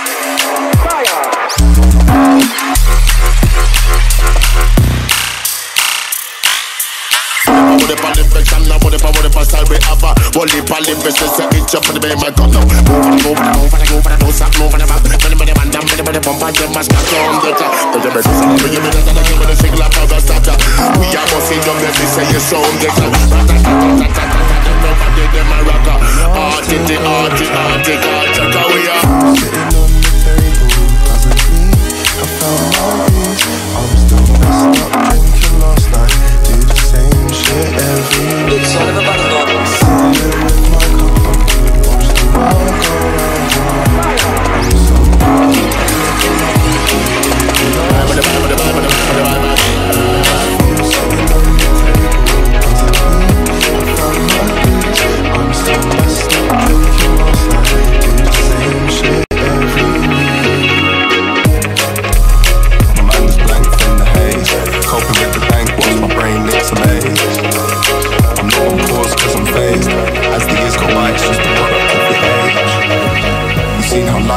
Put it on the bitch and I put it on the style we have a of lyrics to say it up for the baby my gun now Move on, move on, move on, move on, don't stop, move on, move on Money, money, man, down, money, money, bump on them, mash, mash, down, get ya Tell them it's something, you me that, and I give me the single up of a starter We are bossy, young, let me say you sound, get ya Nobody, them a rocker Arty, the arty, arty, arty, we are Sitting on the table doesn't mean I found my peace. I'm still messed up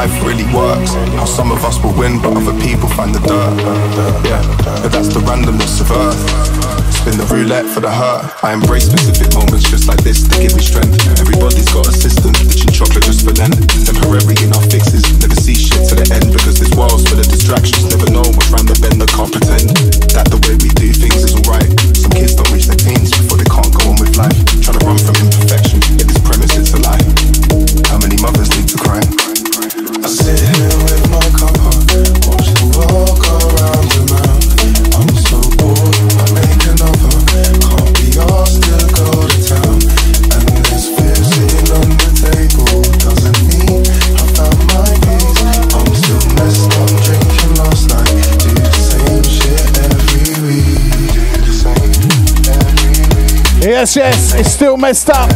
life really works. How some of us will win, but other people find the dirt. Yeah, but that's the randomness of earth. Spin the roulette for the hurt. I embrace specific moments just like this, to give me strength. Everybody's got a system, ditching chocolate just for Lent. Temporary in our fixes, never see shit to the end because this world's full of distractions. Never know what's round the bend, I can't pretend that the way we do things is alright. Some kids don't reach their teens before they can't go on with life. Trying to run from imperfection, yet this premise it's a lie. How many mothers need Yes, yes, it's still messed up.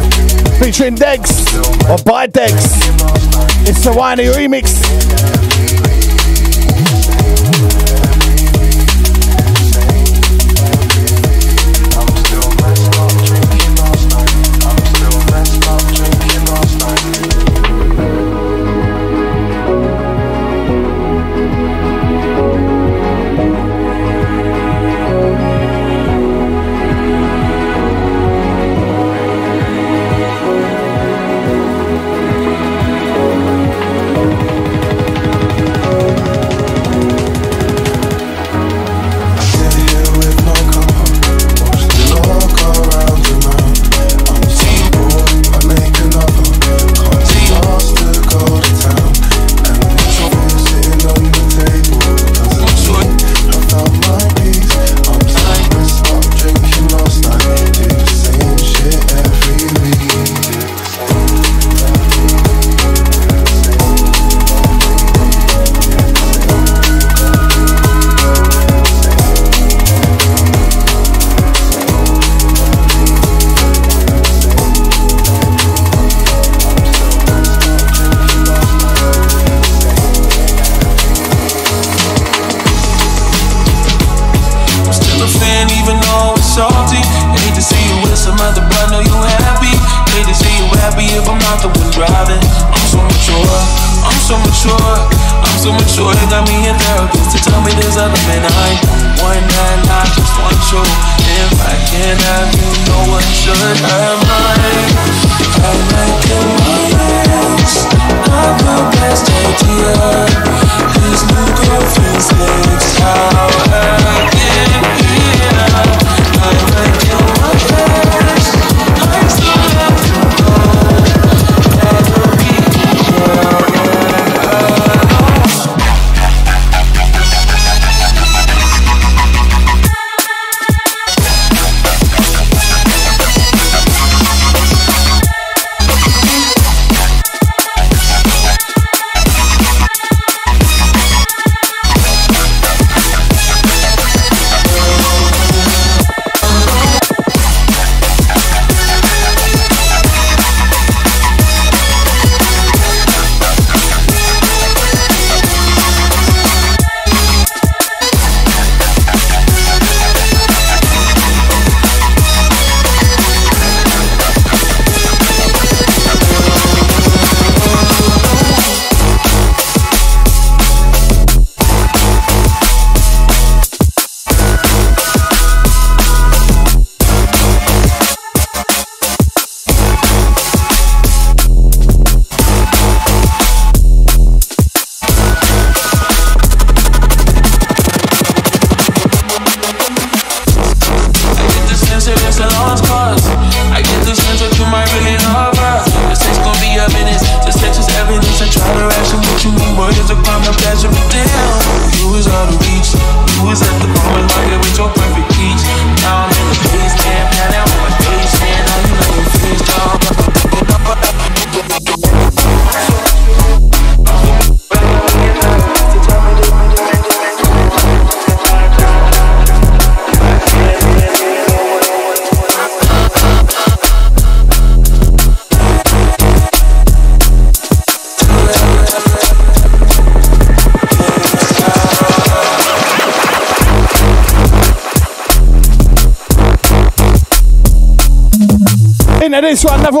Featuring Dex or by Dex. It's the Whiny remix.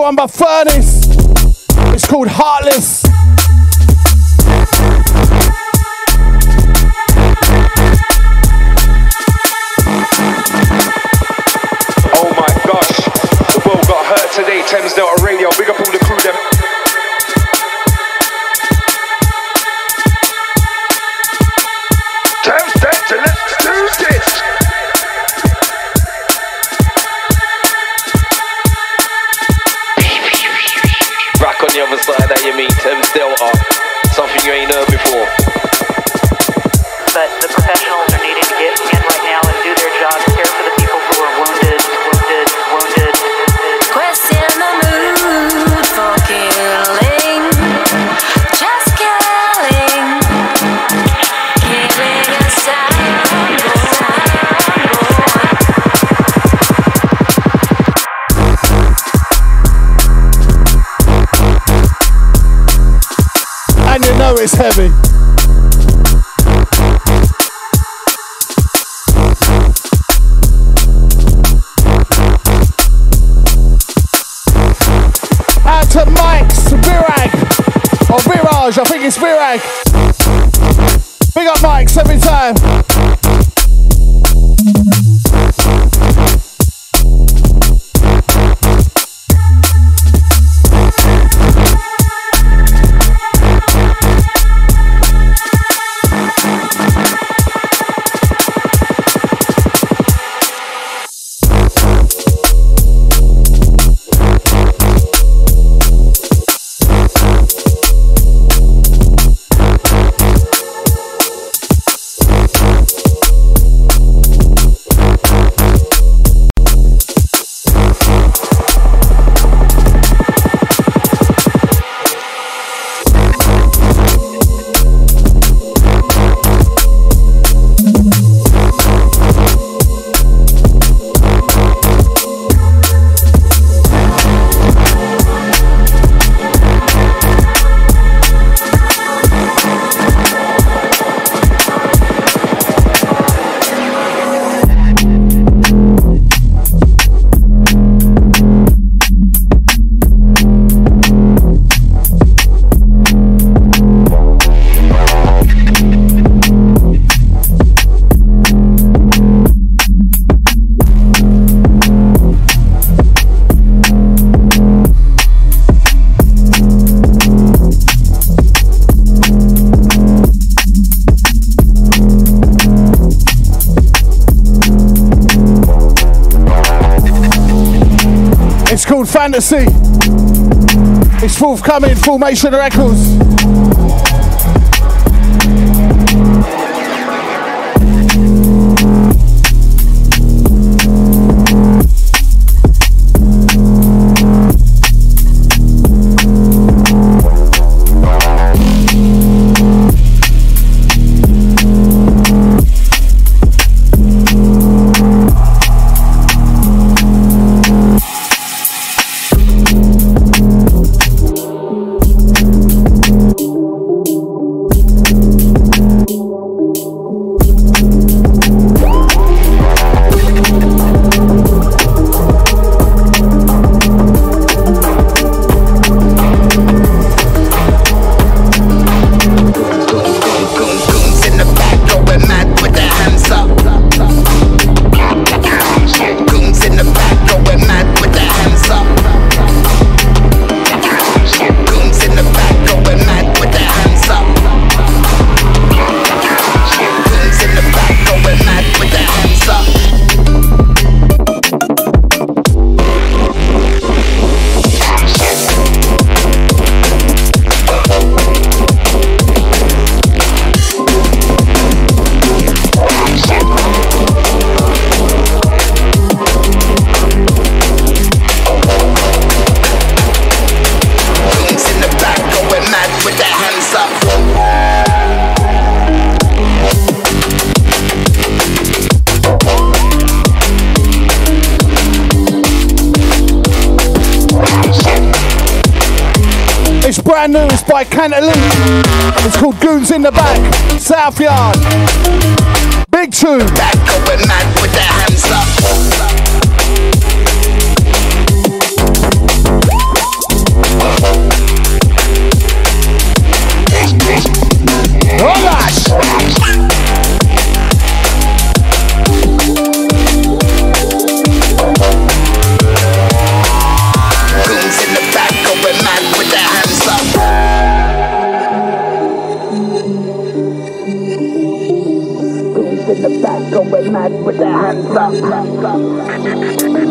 I'm a funny. Fantasy. It's forthcoming, Formation Records. South Yard. Big tune. With their hands up.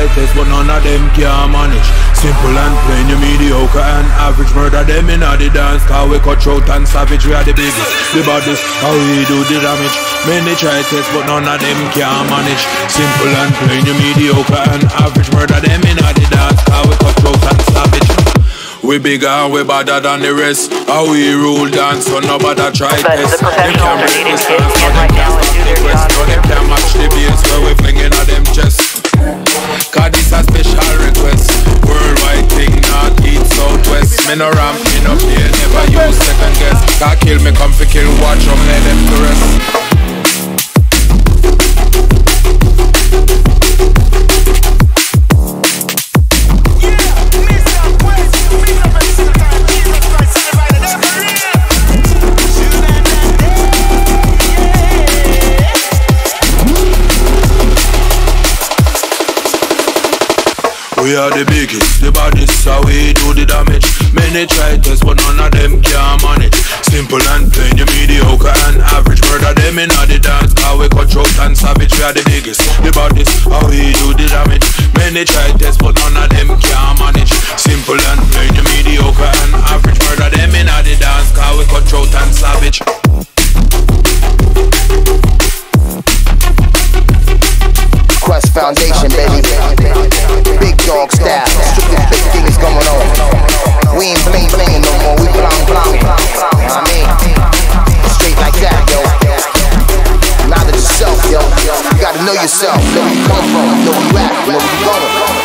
Many try test, but none of them can manage. Simple and plain, you mediocre and average. Murder them in the dance, cause we cut throat and savage. We are the biggest, the baddest, how we do the damage. Many try test, but none of them can manage. Simple and plain, you mediocre and average. Murder them in the dance, cause we cut throat and savage. We bigger and we better than the rest. How we rule dance, so nobody try test. Them can't break this dance, so them can't stop the quest. No, them can't match the bass Me no never use second guess. Can't kill me, come fi kill, watch them to rest. We are the biggest, the baddest, so we do the damage. Many try test, but none of them can manage. Simple and plain, you mediocre and average. Murder them in the dance, cause we throat and savage. We are the biggest, the baddest, how we do the damage. Many try test, but none of them can manage. Simple and plain, you mediocre and average. Murder them in the dance, cause we throat and savage. Quest Foundation, baby. Big dog style. Strictly big things going on. We ain't bling bling no more. We blang blang. I mean, straight like that, yo. Knowledge yourself, yo. You gotta know yourself. Where you come from. Know where you at. Where you going.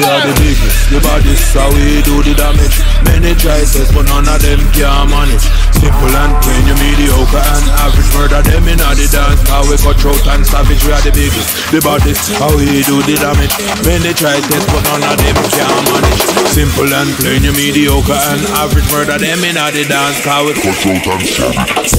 We are the biggest, the baddest, so we do the damage. Many choices, but none of them can manage. Simple and plain, you mediocre and average. Murder them in the dance, how we cut throat and savage. We are the biggest, the baddest, how we do the damage. Many choices, but none of them can manage. Simple and plain, you mediocre and average. Murder them in the dance, how we cut throat and savage.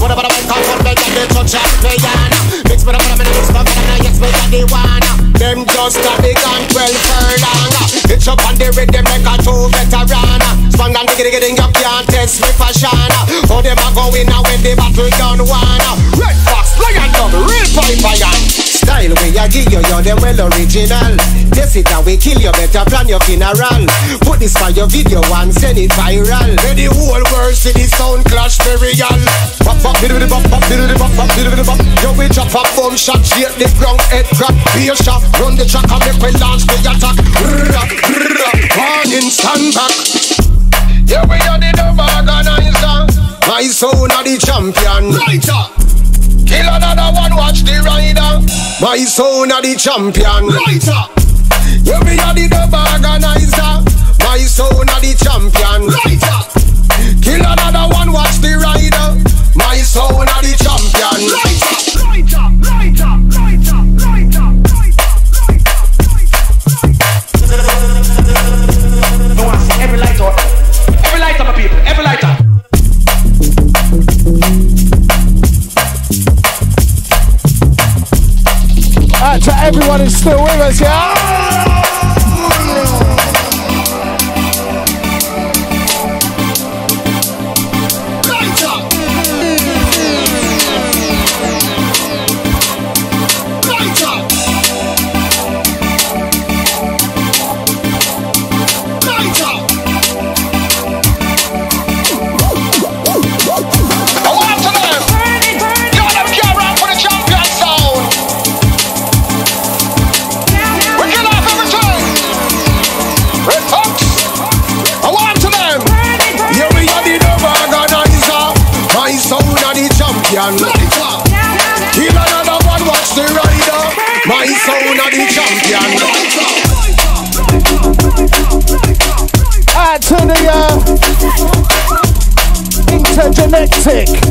Whatever the mic call for, they got the touch of piano. Mix with a man, mix with a man, yes, we got the one. Them just got the gun 12 furlong. Hitch up on the rhythm, make a two veteran. Strong and diggy ding, you can't test me fashion. Oh, How them a going now when the battle done one. Red Fox, Lion Dove, real pipe iron. Style we a give you, you're the well original. This it and we kill you, better plan your funeral. Put this for your video and send it viral. Let the whole world see the sound clash burial. Pop pop, diddly bop pop, diddly bop pop, diddly bop. Yo we drop a bomb shot, shake the ground, head crack, be a shot. Run the track and make we launch the attack. Rrrra, rrrra, Warning, stand back. Yeah, we are the dub organizer. My soul are the champion. Lighter. Kill another one, watch the rider. My soul are the champion. Lighter. Yeah, we are the dub organizer. My soul are the champion. Lighter. Kill another one, watch the rider. My soul are the champion. Lighter. Out to everyone who's still with us, yeah? Intergenetic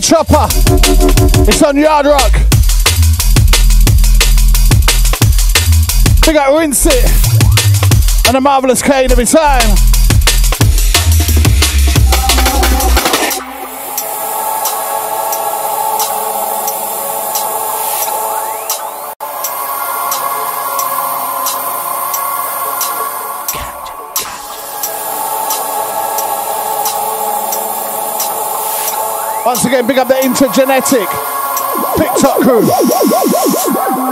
Chopper. It's on Yard Rock. We got Rinse It and a marvelous Kane every time. Once again, big up the intergenetic TikTok crew.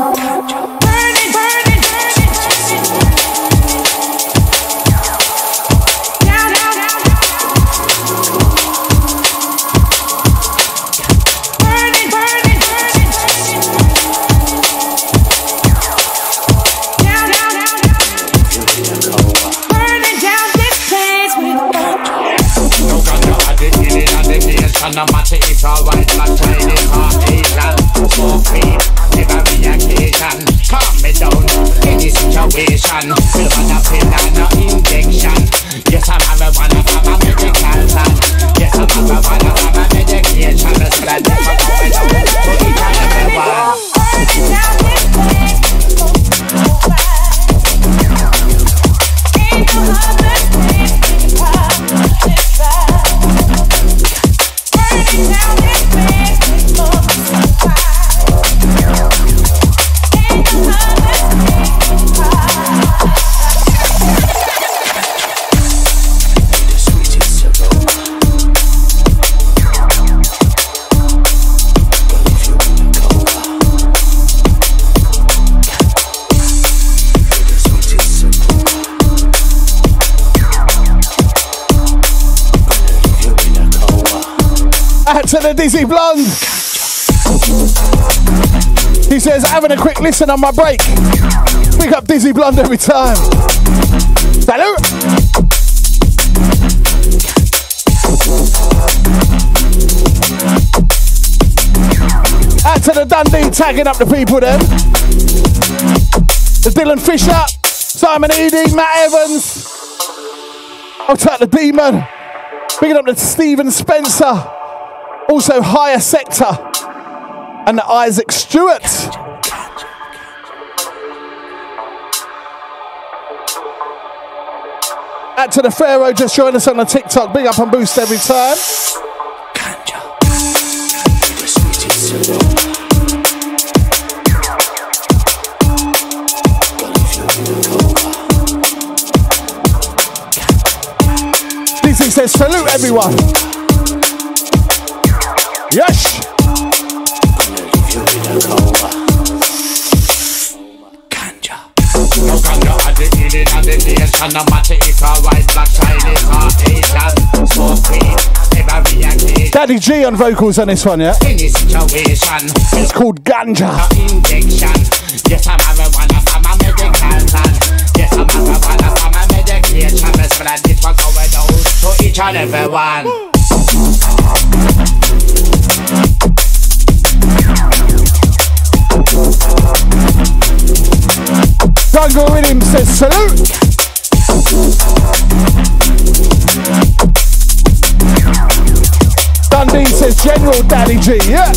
Out to the Dizzy Blonde. He says, having a quick listen on my break. Pick up Dizzy Blonde every time. Salut! Out to the Dundee, tagging up the people then. The Dylan Fisher, Simon Eady, Matt Evans. I'll take the Demon. Picking up the Stephen Spencer. Also Higher Sector. And Isaac Stewart. Out to the Pharaoh, just join us on the TikTok. Big up and boost every time. Says, salute everyone. Yes. No ganja at the healing of the nation No matter if a white, black, Chinese or Asian Smoke weed, never be occasion Daddy G on vocals on this one, yeah? It's called Ganja. Yes, I'm marijuana from a medical plan Yes, I'm marijuana from a medication Let's spread for going out to each and every one Jungle Rhythm says salute. Dundee says General Daddy G, yeah.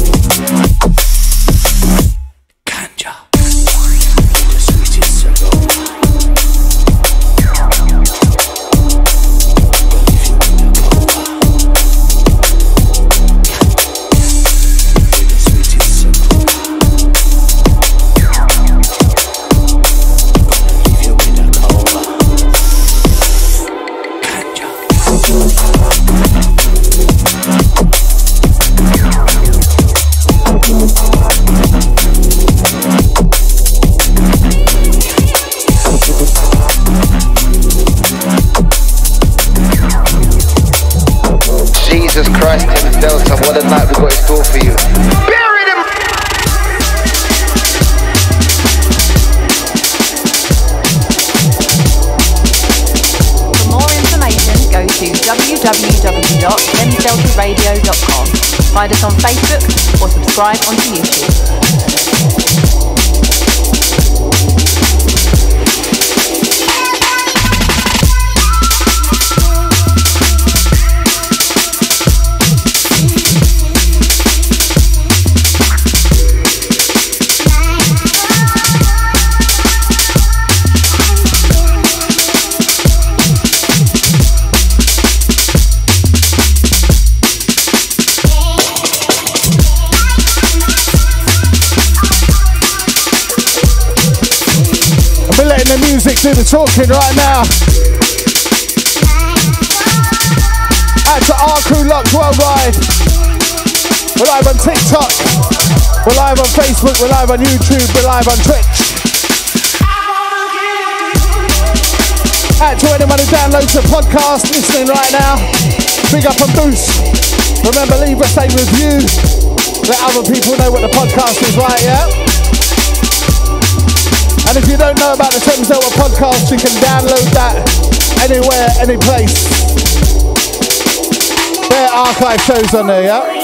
Delta, what a night we got in store for you. Bury them! For more information, go to www.mdeltaradio.com. Find us on Facebook or subscribe onto YouTube. Talking right now. Out to our crew locked worldwide. We're live on TikTok. We're live on Facebook. We're live on YouTube. We're live on Twitch. Out to anyone who downloads the podcast listening right now. Big up on Boost. Remember, leave us a review. Let other people know what the podcast is like, yeah? And if you don't know about the Delta podcast, you can download that anywhere, any place. There are archive shows on there, yeah?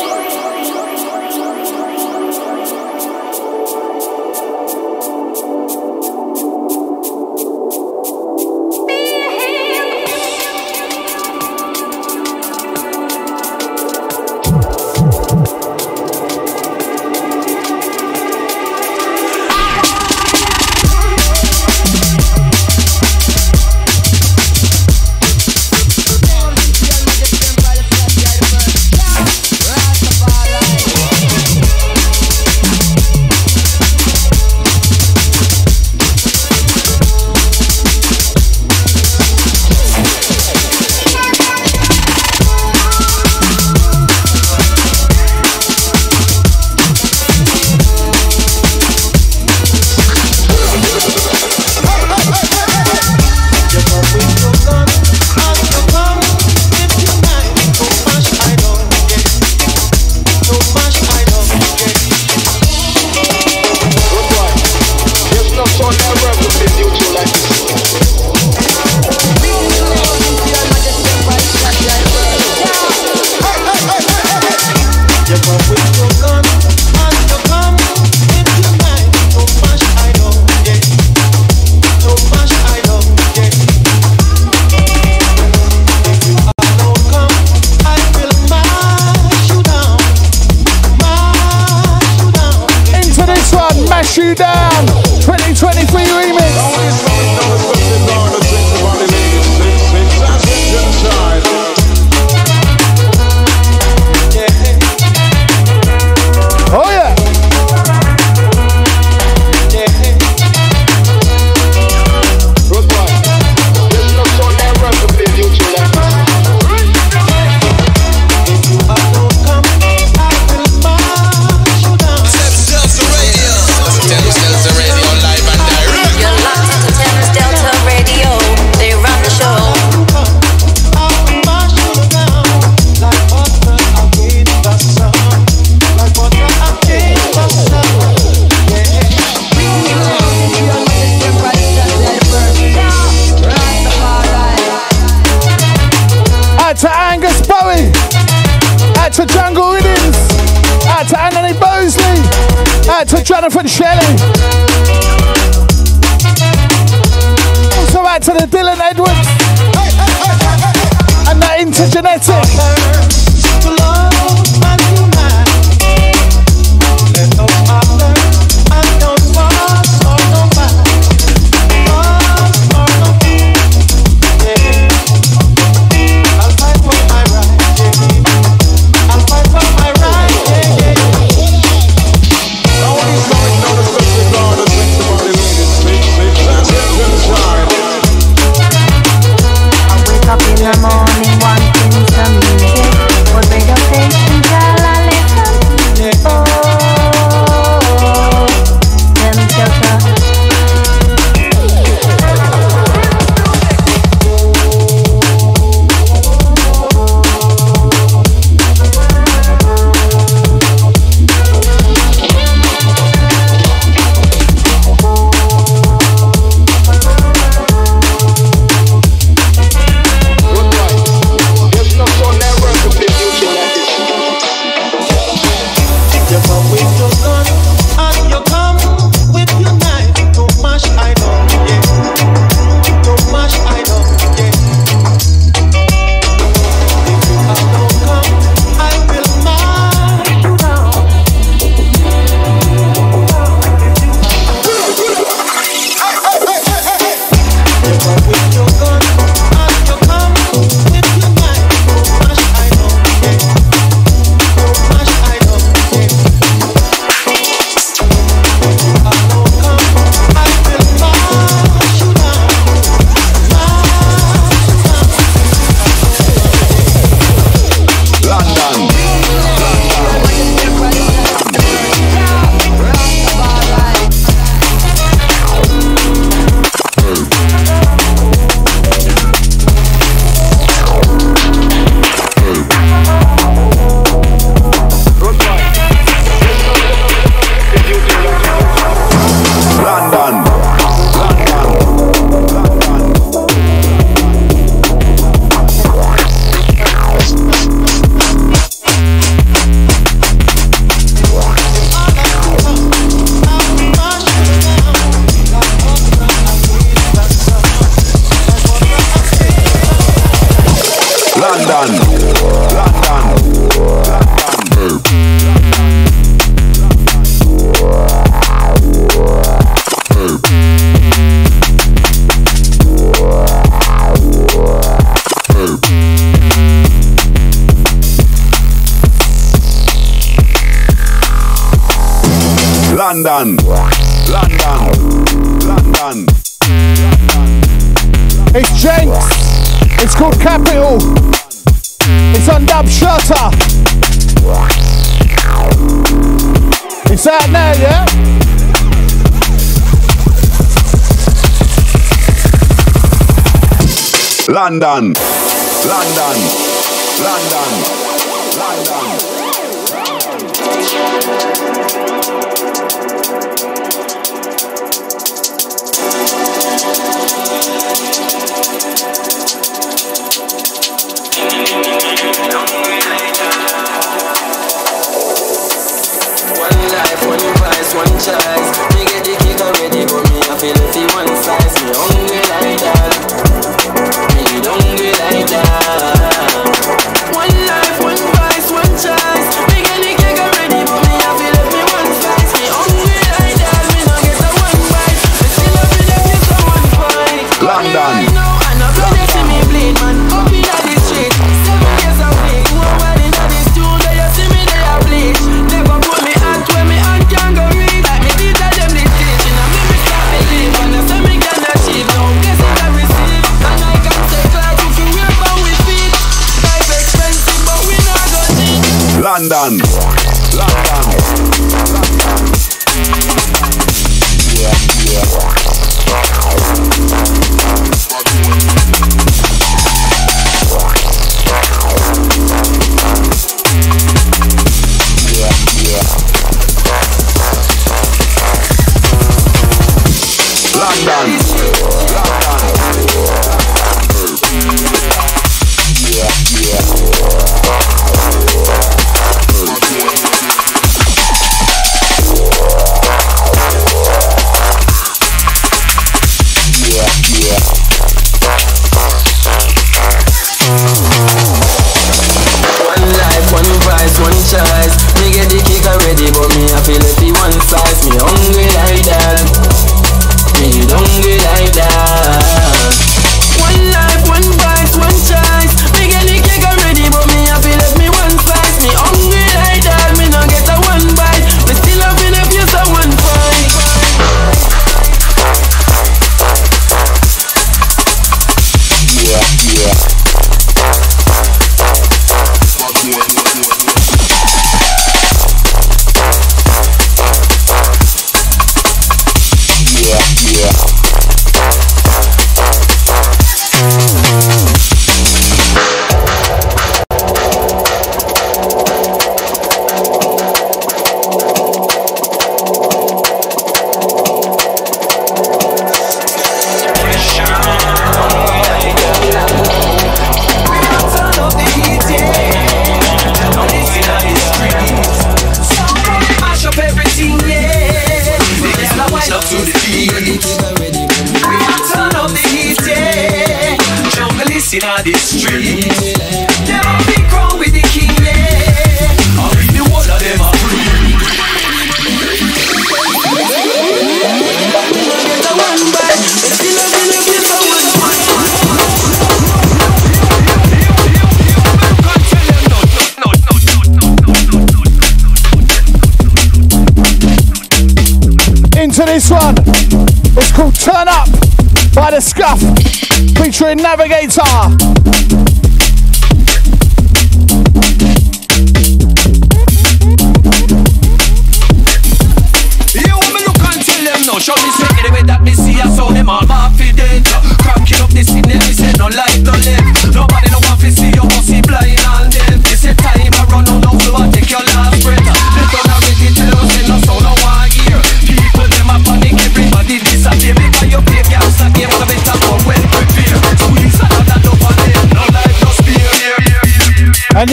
London.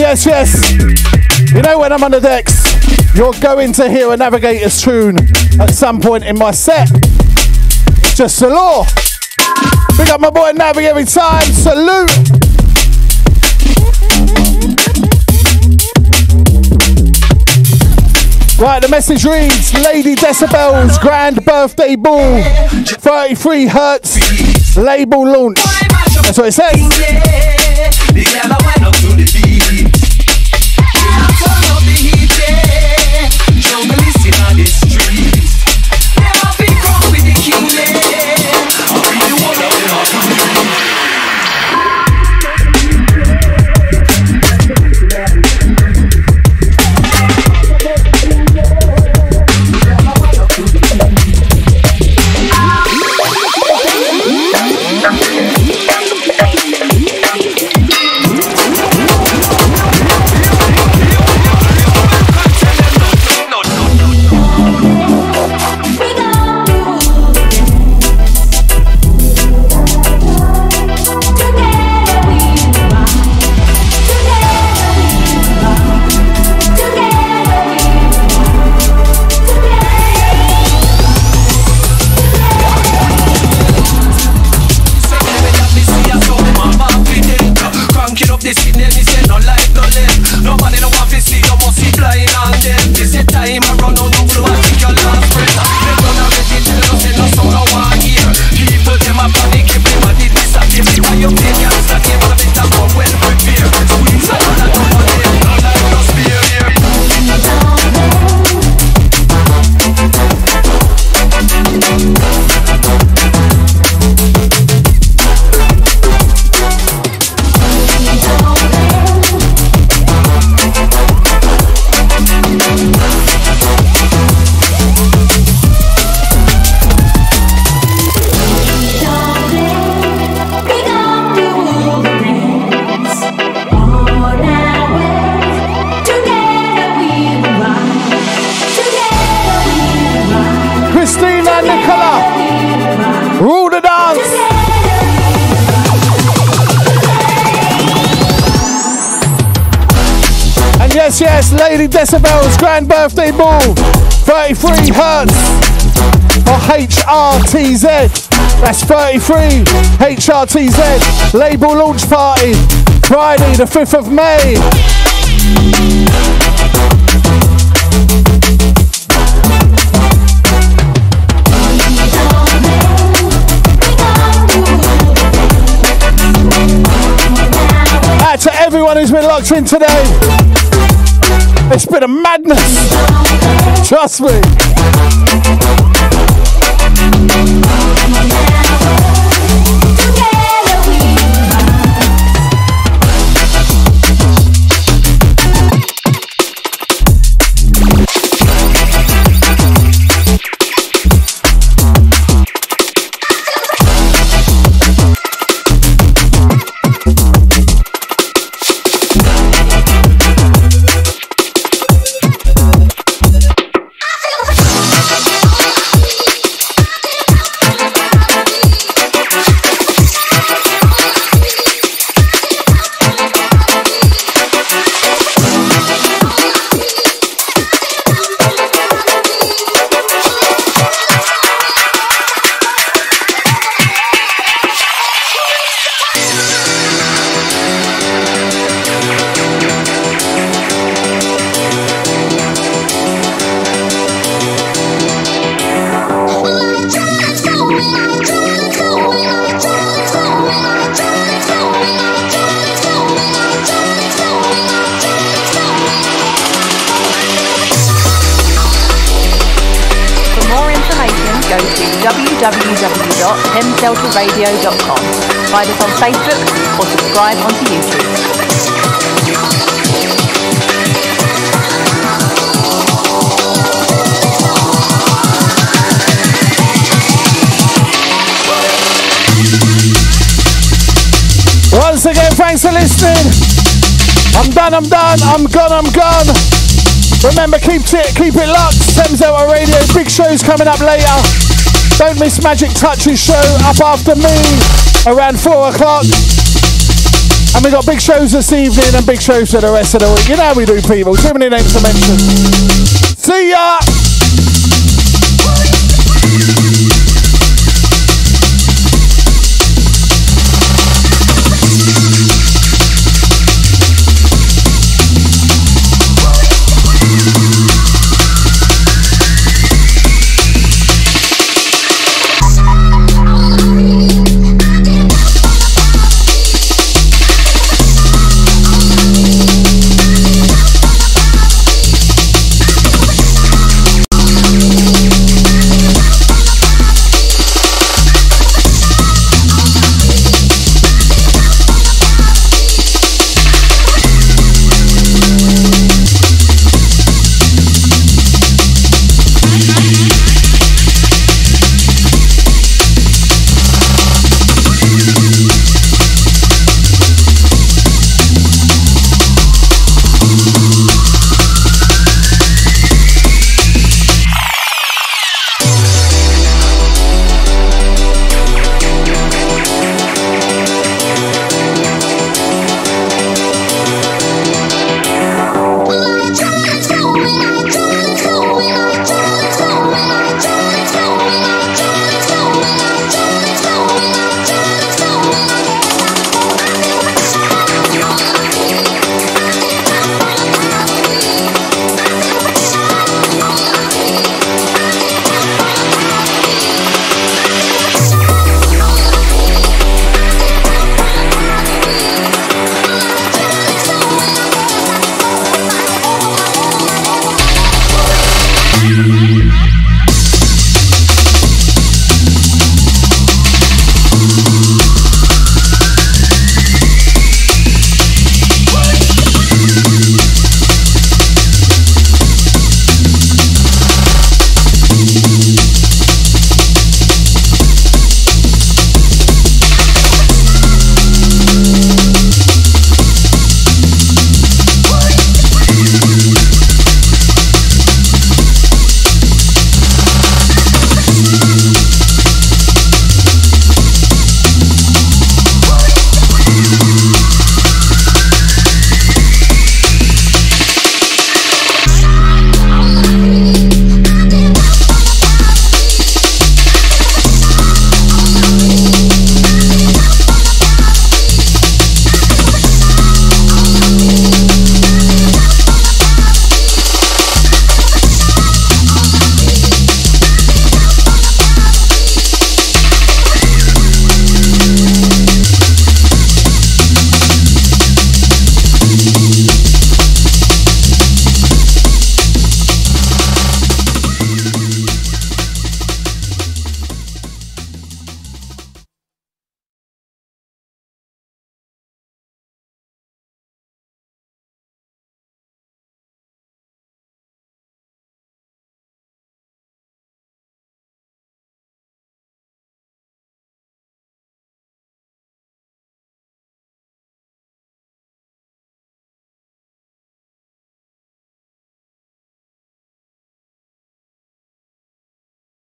yes, yes. You know when I'm on the decks, you're going to hear a Navigator's tune at some point in my set. It's just the law. Pick up my boy Navi every time. Salute. Right, the message reads Lady Decibel's grand birthday ball, 33 Hertz label launch. That's what it says. Lady Decibel's grand birthday ball, 33 hertz for HRTZ. That's 33 HRTZ label launch party, Friday the 5th of May. Out to everyone who's been locked in today. It's been a madness. Trust me. Keep it, keep it locked. Thames Delta Radio, big shows coming up later. Don't miss Magic Touch's show up after me around 4 o'clock. And we got big shows this evening and big shows for the rest of the week. You know how we do, people. Too many names to mention. See ya!